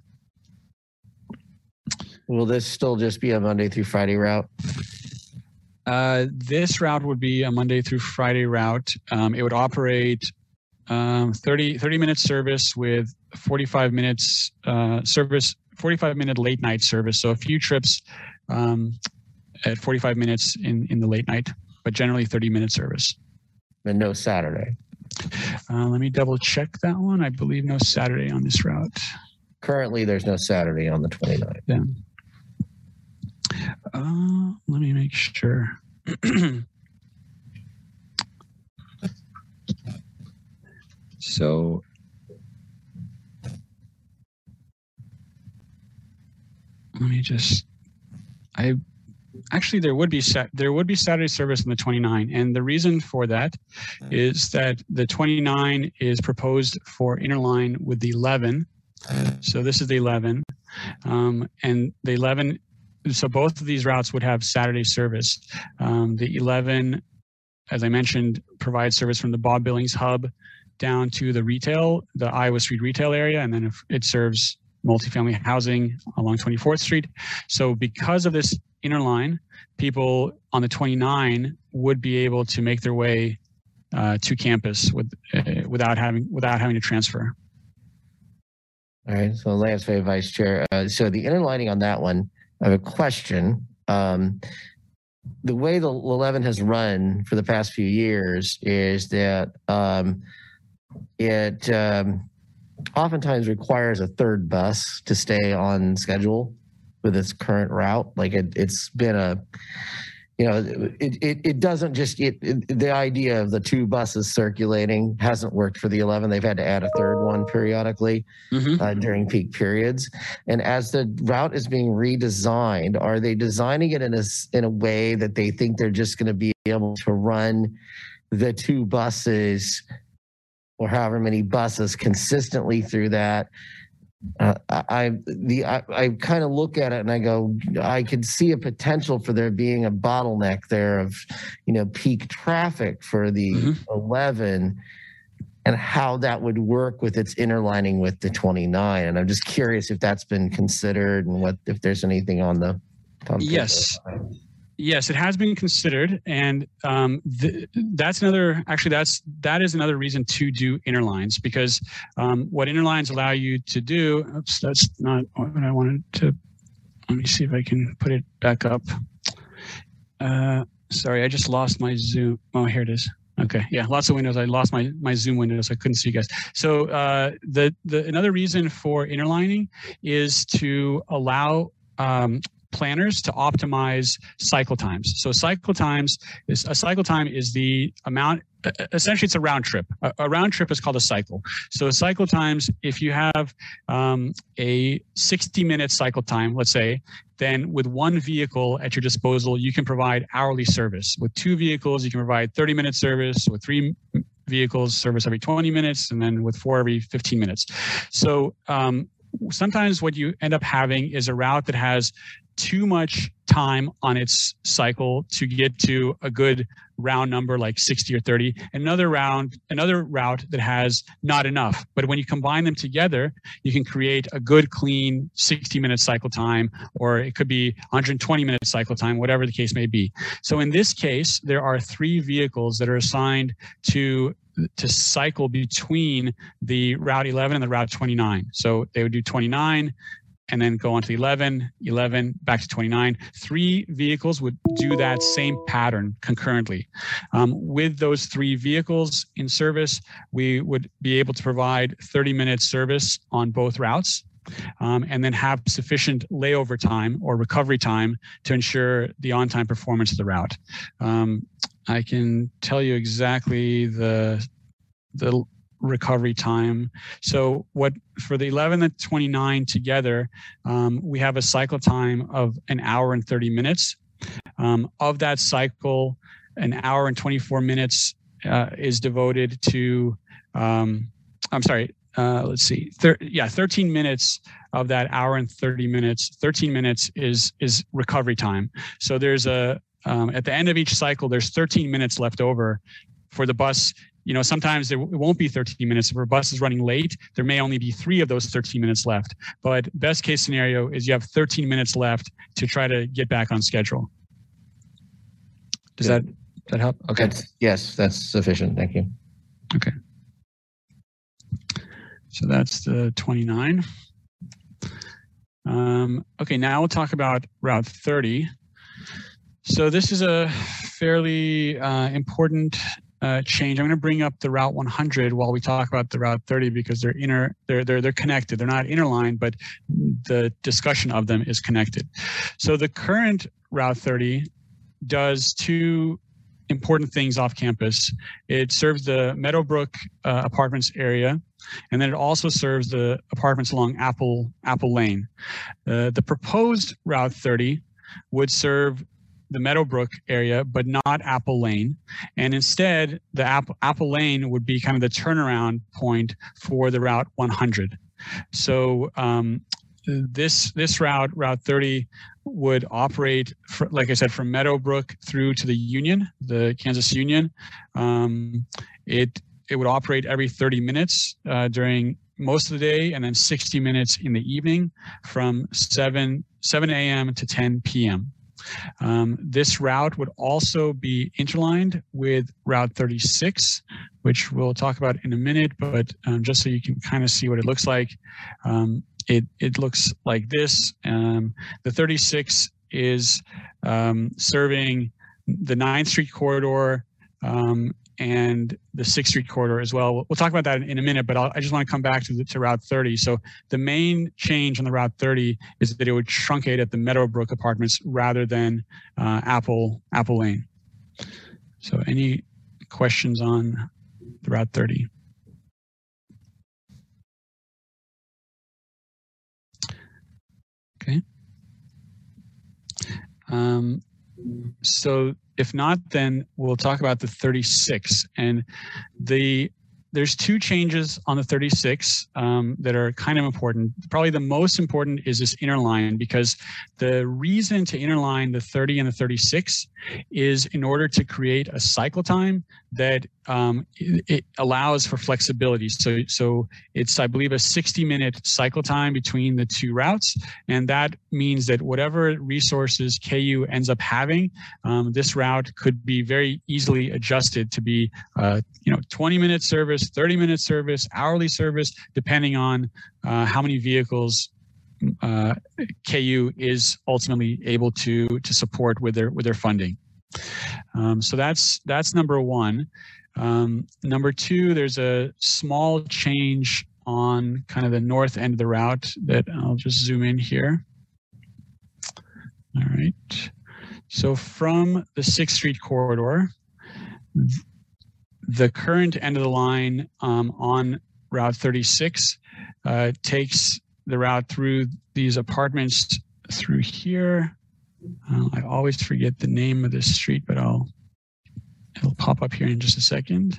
Will this still just be a Monday through Friday route? Uh, this route would be a Monday through Friday route. Um, it would operate um, 30, 30 minute service with 45 minutes uh, service, 45 minute late night service. So a few trips um, at 45 minutes in, in the late night, but generally 30 minute service. And no Saturday. Uh, let me double check that one. I believe no Saturday on this route. Currently, there's no Saturday on the 29th. Yeah. Uh, let me make sure. so let me just I actually there would be set there would be Saturday service on the 29 and the reason for that is that the 29 is proposed for interline with the 11 so this is the 11 um, and the 11 so both of these routes would have Saturday service. Um, the 11, as I mentioned, provides service from the Bob Billings hub down to the retail, the Iowa Street retail area, and then it serves multifamily housing along 24th Street. So because of this interline, people on the 29 would be able to make their way uh, to campus with, uh, without having without having to transfer. All right. So Lance Vice Chair. Uh, so the interlining on that one, I have a question. Um, the way the 11 has run for the past few years is that um, it um, oftentimes requires a third bus to stay on schedule with its current route. Like it, it's been a, you know, it, it, it doesn't just, it, it, the idea of the two buses circulating hasn't worked for the 11. They've had to add a third one periodically Mhm. uh, during peak periods. And as the route is being redesigned, are they designing it in a, in a way that they think they're just going to be able to run the two buses or however many buses consistently through that? Uh, I, the I, I kind of look at it and I go, I could see a potential for there being a bottleneck there of, you know, peak traffic for the Mhm. 11 and how that would work with its interlining with the 29. And I'm just curious if that's been considered and what if there's anything on the. on paper. Yes. Yes, it has been considered, and um, th- that's another. Actually, that's that is another reason to do interlines because um, what interlines allow you to do. Oops, that's not what I wanted to. Let me see if I can put it back up. Uh, sorry, I just lost my Zoom. Oh, here it is. Okay, yeah, lots of windows. I lost my my Zoom windows. I couldn't see you guys. So uh, the the another reason for interlining is to allow um, planners to optimize cycle times. So cycle times is a cycle time is the amount. Essentially, it's a round trip. A, round trip is called a cycle. So cycle times, if you have um, a 60-minute cycle time, let's say, then with one vehicle at your disposal, you can provide hourly service. With two vehicles, you can provide 30-minute service. With three vehicles, service every 20 minutes, and then with four every 15 minutes. So um, sometimes what you end up having is a route that has too much time on its cycle to get to a good round number like 60 or 30 another round another route that has not enough. But when you combine them together you can create a good clean 60 minute cycle time or it could be 120 minute cycle time whatever the case may be. So in this case there are three vehicles that are assigned to to cycle between the route 11 and the route 29 so they would do 29 and then go on to 11, 11, back to 29. Three vehicles would do that same pattern concurrently. Um, with those three vehicles in service, we would be able to provide 30 minute service on both routes. Um, and then have sufficient layover time or recovery time to ensure the on-time performance of the route. Um, I can tell you exactly the the recovery time. So what for the 11 and 29 together, um, we have a cycle time of an hour and 30 minutes. Um, of that cycle, an hour and 24 minutes uh, is devoted to, um, I'm sorry, uh, let's see, thir- yeah, 13 minutes of that hour and 30 minutes, 13 minutes is is recovery time. So there's a um, at the end of each cycle, there's 13 minutes left over for the bus. You know, sometimes it won't be 13 minutes. If a bus is running late, there may only be three of those 13 minutes left. But best case scenario is you have 13 minutes left to try to get back on schedule. Does that that help? Okay. That's, yes, that's sufficient. Thank you. Okay. So that's the 29. Um, okay, now we'll talk about Route 30. So this is a fairly uh, important uh, change. I'm going to bring up the Route 100 while we talk about the Route 30 because they're inter they're they're they're connected. They're not interlined, but the discussion of them is connected. So the current Route 30 does two important things off campus. It serves the Meadowbrook uh, apartments area, and then it also serves the apartments along Apple Apple Lane. Uh, the proposed Route 30 would serve the Meadowbrook area, but not Apple Lane. And instead, the Apple, Apple Lane would be kind of the turnaround point for the Route 100. So um, this this route, Route 30, would operate, for, like I said, from Meadowbrook through to the Union, the Kansas Union. Um, it it would operate every 30 minutes uh, during most of the day, and then 60 minutes in the evening, from 7 7 a.m. to 10 p.m. Um, this route would also be interlined with Route 36, which we'll talk about in a minute, but um, just so you can kind of see what it looks like, um, it, it looks like this. Um, the 36 is um, serving the 9th Street corridor um, and the Sixth Street corridor as well. We'll talk about that in, a minute, but I'll, i just want to come back to, the, to Route 30. So the main change on the Route 30 is that it would truncate at the Meadowbrook apartments rather than uh, Apple Apple Lane. So any questions on the Route 30? Okay. Um, so if not, then we'll talk about the 36. And the there's two changes on the 36 um, that are kind of important. Probably the most important is this interline because the reason to interline the 30 and the 36 is in order to create a cycle time that um, it, it, allows for flexibility. So, so it's, I believe, a 60 minute cycle time between the two routes. And that means that whatever resources KU ends up having, um, this route could be very easily adjusted to be, uh, you know, 20 minute service, 30 minute service, hourly service, depending on uh, how many vehicles uh, KU is ultimately able to to support with their with their funding. Um, so that's that's number one. Um, number two, there's a small change on kind of the north end of the route that I'll just zoom in here. All right. So from the 6th Street corridor, the current end of the line um, on Route 36 uh, takes the route through these apartments through here. Uh, I always forget the name of this street, but I'll it'll pop up here in just a second.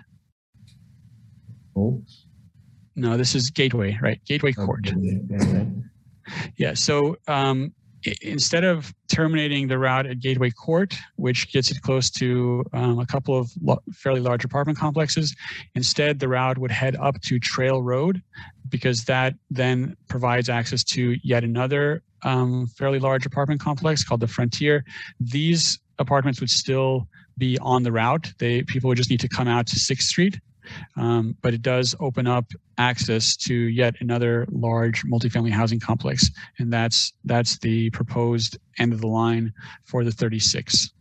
Oh. No, this is Gateway, right? Gateway Court. Okay. Yeah. So um, instead of terminating the route at Gateway Court, which gets it close to um, a couple of fairly large apartment complexes, instead the route would head up to Trail Road because that then provides access to yet another um, fairly large apartment complex called the Frontier. These apartments would still be on the route. They people would just need to come out to Sixth Street um, but it does open up access to yet another large multifamily housing complex, and that's that's the proposed end of the line for the 36.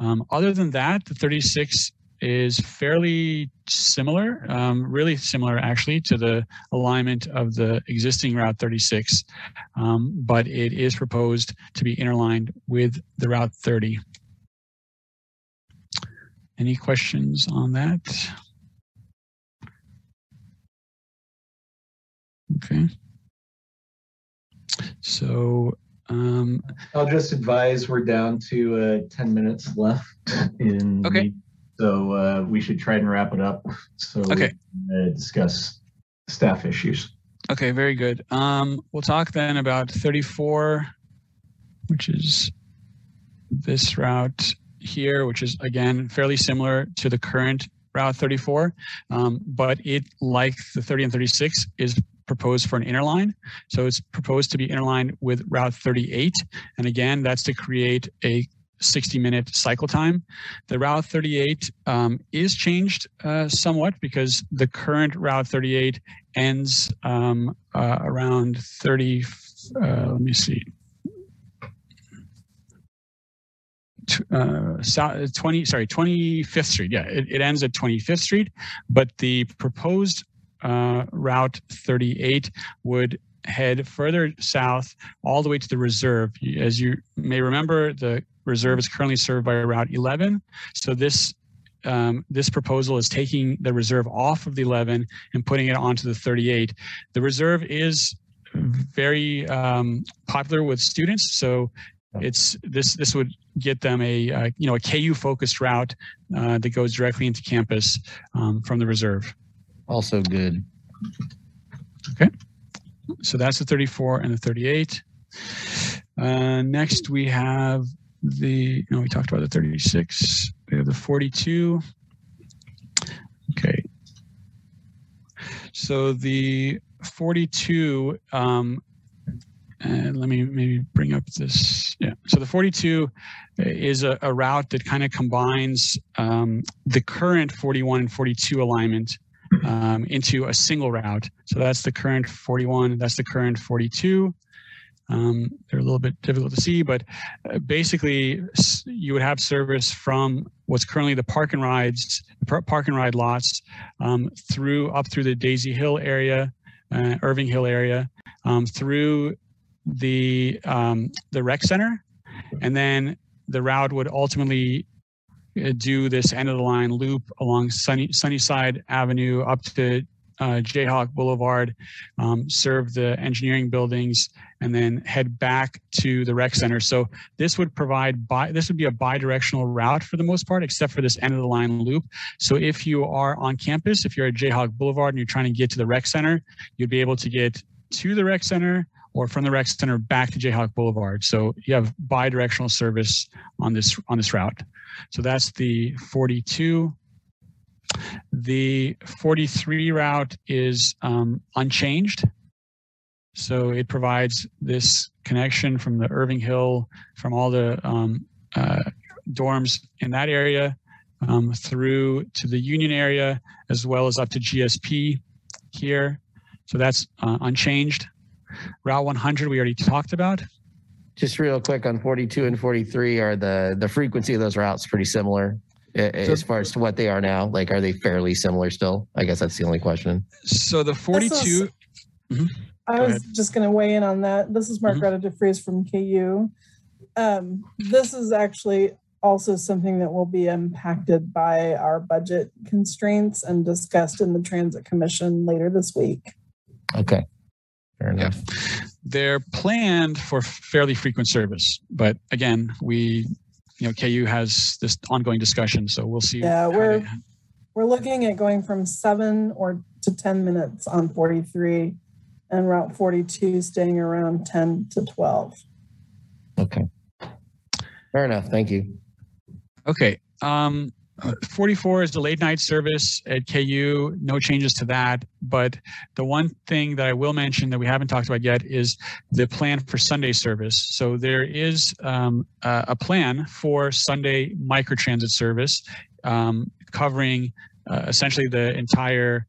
Um, other than that, the 36 is fairly similar, um, really similar actually to the alignment of the existing Route 36, um, but it is proposed to be interlined with the Route 30. Any questions on that? Okay. So um, I'll just advise we're down to uh, 10 minutes left in okay. So uh, we should try and wrap it up. So we can, uh, discuss staff issues. okay, very good. Um, we'll talk then about 34, which is this route here, which is again fairly similar to the current Route 34, um, but it, like the 30 and 36, is proposed for an interline. So it's proposed to be interlined with Route 38. And again, that's to create a 60 minute cycle time. The Route 38 um, is changed uh, somewhat because the current Route 38 ends um, uh, around 30, uh, let me see, uh, south, 20, sorry, 25th Street. Yeah, it, it ends at 25th Street, but the proposed uh, Route 38 would head further south all the way to the reserve. As you may remember, the reserve is currently served by Route 11. So this um, this proposal is taking the reserve off of the 11 and putting it onto the 38. The reserve is very um, popular with students, so it's this this would get them a uh, you know a KU focused route uh, that goes directly into campus um, from the reserve. Also good. So that's the 34 and the 38. Uh, next, we have the, no, we talked about the 36. We have the 42. Okay. So the 42, um, and let me maybe bring up this. Yeah. So the 42 is a, a route that kind of combines um, the current 41 and 42 alignment um, into a single route. So that's the current 41, that's the current 42. Um, they're a little bit difficult to see, but uh, basically you would have service from what's currently the park and rides, the park and ride lots um, through up through the Daisy Hill area, uh, Irving Hill area, um, through the um, the rec center, and then the route would ultimately do this end of the line loop along Sunny Sunnyside Avenue up to uh, Jayhawk Boulevard, um, serve the engineering buildings, and then head back to the rec center. So this would provide this would be a bi-directional route for the most part, except for this end of the line loop. So if you are on campus, if you're at Jayhawk Boulevard and you're trying to get to the rec center, you'd be able to get to the rec center or from the rec center back to Jayhawk Boulevard. So you have bi-directional service on this on this route. So that's the 42. The 43 route is um, unchanged. So it provides this connection from the Irving Hill, from all the um, uh, dorms in that area um, through to the Union area, as well as up to GSP here. So that's uh, unchanged. Route 100 we already talked about. Just real quick on 42 and 43, are the the frequency of those routes pretty similar a- a- as far as to what they are now? Like, are they fairly similar still? I guess that's the only question. So the 42. Mhm. I Go was ahead. just going to weigh in on that. This is Margareta DeFries from KU. Um, this is actually also something that will be impacted by our budget constraints and discussed in the Transit Commission later this week. Okay. Fair Yeah. enough. They're planned for fairly frequent service, but again, we, you know, KU has this ongoing discussion, so we'll see. Yeah, we're- they- We're looking at going from seven or to 10 minutes on 43 and Route 42 staying around 10 to 12. Okay. Fair enough. Thank you. Okay. Um, uh, 44 is the late night service at KU. No changes to that. But the one thing that I will mention that we haven't talked about yet is the plan for Sunday service. So there is um, a, a plan for Sunday microtransit service um, covering uh, essentially the entire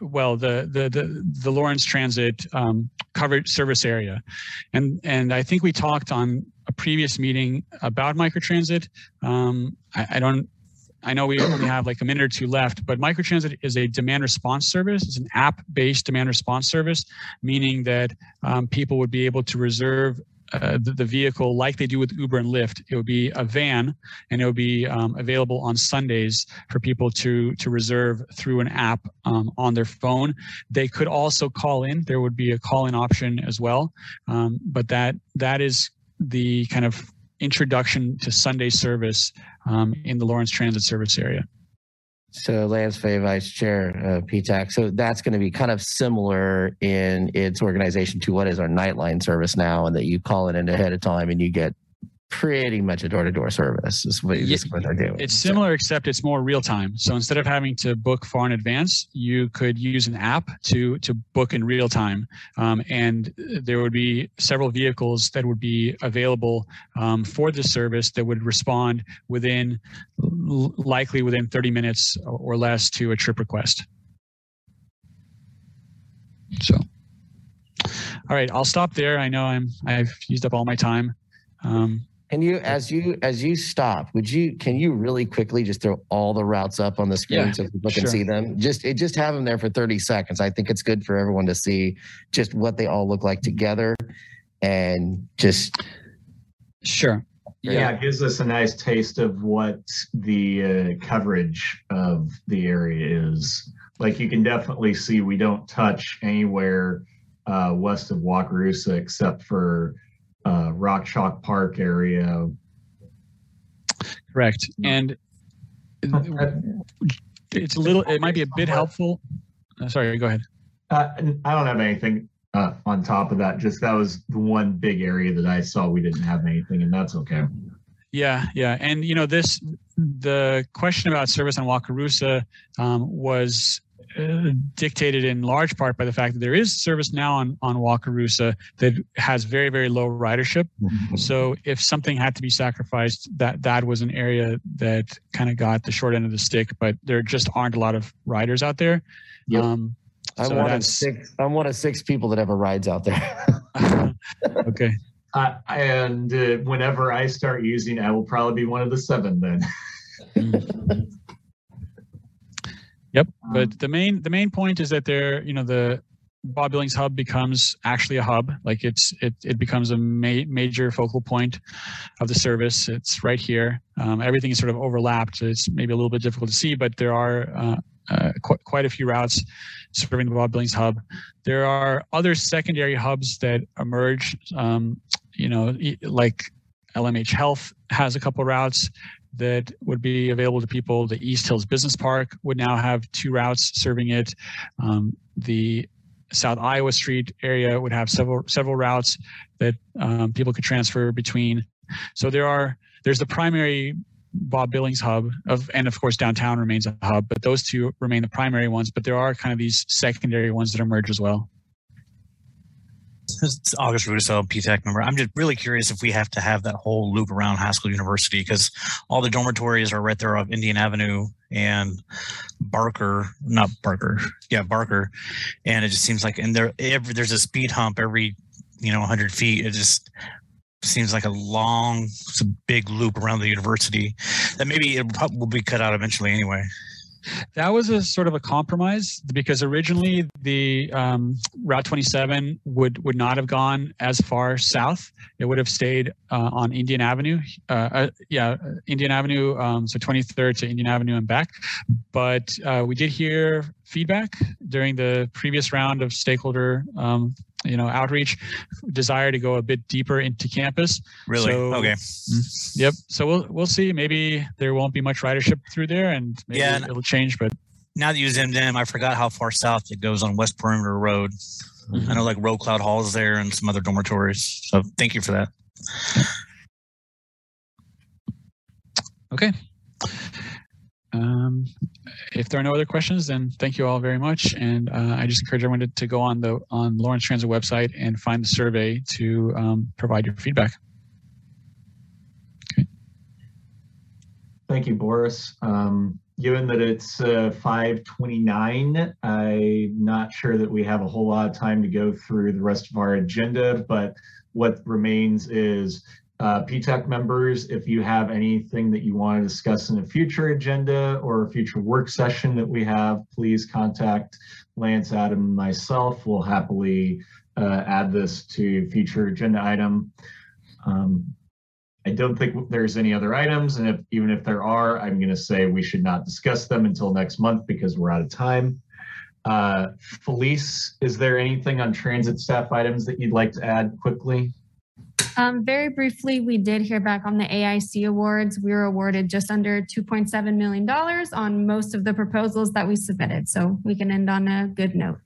well the the the, the Lawrence Transit um, covered service area, and and I think we talked on a previous meeting about microtransit. Um, I, I don't. I know we only have like a minute or two left, but microtransit is a demand response service. It's an app-based demand response service, meaning that um, people would be able to reserve uh, the, the vehicle like they do with Uber and Lyft. It would be a van, and it would be um, available on Sundays for people to to reserve through an app um, on their phone. They could also call in. There would be a call-in option as well, um, but that that is the kind of introduction to Sunday service um, in the Lawrence Transit Service area. So Lance Fay, Vice Chair, uh, PTAC. So that's going to be kind of similar in its organization to what is our Nightline service now, and that you call it in ahead of time and you get pretty much a door-to-door service. Is what, Yeah, what they're doing. It's similar, except it's more real time. So instead of having to book far in advance, you could use an app to to book in real time, um, and there would be several vehicles that would be available um, for the service that would respond within, likely within 30 minutes or less to a trip request. So, all right, I'll stop there. I know I'm I've used up all my time. Um, Can you, as you as you stop, would you can you really quickly just throw all the routes up on the screen Yeah, so people can see them? Just it just have them there for 30 seconds. I think it's good for everyone to see just what they all look like together and just Sure. Yeah, it gives us a nice taste of what the uh, coverage of the area is. Like you can definitely see we don't touch anywhere uh, west of Wakarusa except for uh, Rock Chalk Park area. Correct. And it's a little, it might be a bit helpful. uh, Sorry, go ahead. Uh, I don't have anything uh, on top of that. Just that was the one big area that I saw we didn't have anything, and that's okay. Yeah, yeah. And, you know, this, the question about service on Wakarusa um, was uh, dictated in large part by the fact that there is service now on, on Wakarusa that has very, very low ridership. So if something had to be sacrificed, that that was an area that kind of got the short end of the stick, but there just aren't a lot of riders out there. Yep. Um, I'm so one of six. I'm one of six people that ever rides out there. okay. Uh, and uh, whenever I start using, I will probably be one of the seven then. Yep. Um, But the main the main point is that there, you know, the Bob Billings hub becomes actually a hub. Like it's it it becomes a ma- major focal point of the service. It's right here. Um, everything is sort of overlapped. It's maybe a little bit difficult to see, but there are uh, uh, qu- quite a few routes serving the Bob Billings hub. There are other secondary hubs that emerge. Um, you know, e- like LMH Health has a couple routes that would be available to people. The East Hills Business Park would now have two routes serving it. Um, the South Iowa Street area would have several several routes that um, people could transfer between. So there are there's the primary Bob Billings hub of, and of course downtown remains a hub, but those two remain the primary ones. But there are kind of these secondary ones that emerge as well. August Rudisell, PTAC member. I'm just really curious if we have to have that whole loop around Haskell University because all the dormitories are right there off Indian Avenue and Barker, not Barker, yeah, Barker, and it just seems like and there every there's a speed hump every you know 100 feet. It just seems like a long, a big loop around the university that maybe it will be cut out eventually anyway. That was a sort of a compromise because originally the um, Route 27 would would not have gone as far south. It would have stayed uh, on Indian Avenue. Uh, uh, yeah, Indian Avenue. Um, so 23rd to Indian Avenue and back. But uh, we did hear feedback during the previous round of stakeholder. Um, you know, outreach, desire to go a bit deeper into campus. Really? So- okay. Mm, Yep. So we'll we'll see. Maybe there won't be much ridership through there, and maybe Yeah, it'll change. But now that you zoomed in, I forgot how far south it goes on West Perimeter Road. I know like Roe Cloud Hall is there and some other dormitories. So thank you for that. Okay. Um, if there are no other questions, then thank you all very much. And uh, I just encourage everyone to, to go on the on Lawrence Transit website and find the survey to um, provide your feedback. Okay. Thank you, Boris. Um, given that it's uh, 5:29, I'm not sure that we have a whole lot of time to go through the rest of our agenda. But what remains is uh, PTAC members. If you have anything that you want to discuss in a future agenda or a future work session that we have, please contact Lance, Adam, and myself. We'll happily uh, add this to future agenda item. Um, I don't think there's any other items, and if, even if there are, I'm gonna say we should not discuss them until next month because we're out of time. Uh, Felice, is there anything on transit staff items that you'd like to add quickly? Um, very briefly, we did hear back on the AIC awards. We were awarded just under $2.7 million on most of the proposals that we submitted. So we can end on a good note.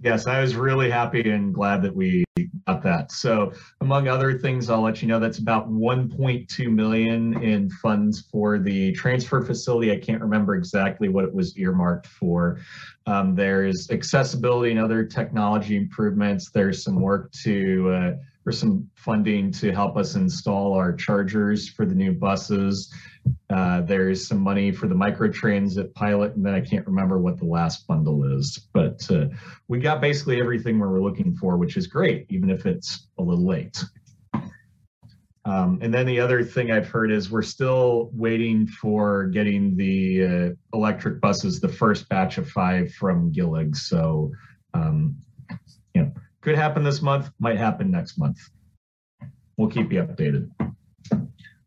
Yes, I was really happy and glad that we got that. So among other things, I'll let you know that's about 1.2 million in funds for the transfer facility. I can't remember exactly what it was earmarked for. Um, there's accessibility and other technology improvements. There's some work to, uh, or some funding to help us install our chargers for the new buses. Uh, there's some money for the microtransit pilot, and then I can't remember what the last bundle is. But uh, we got basically everything we were looking for, which is great, even if it's a little late. Um, and then the other thing I've heard is we're still waiting for getting the uh, electric buses, the first batch of five from Gillig. So, um, you know, could happen this month, might happen next month. We'll keep you updated.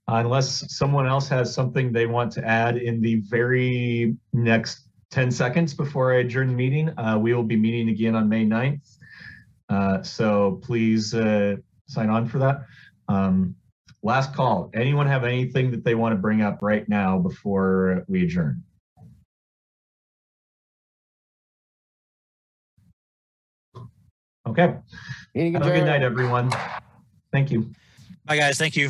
Unless someone else has something they want to add in the very next 10 seconds before I adjourn the meeting, uh, we will be meeting again on May 9th. Uh, so please uh, sign on for that. Um, last call. Anyone have anything that they want to bring up right now before we adjourn? Okay. Have a good night, everyone. Thank you. Bye, guys. Thank you.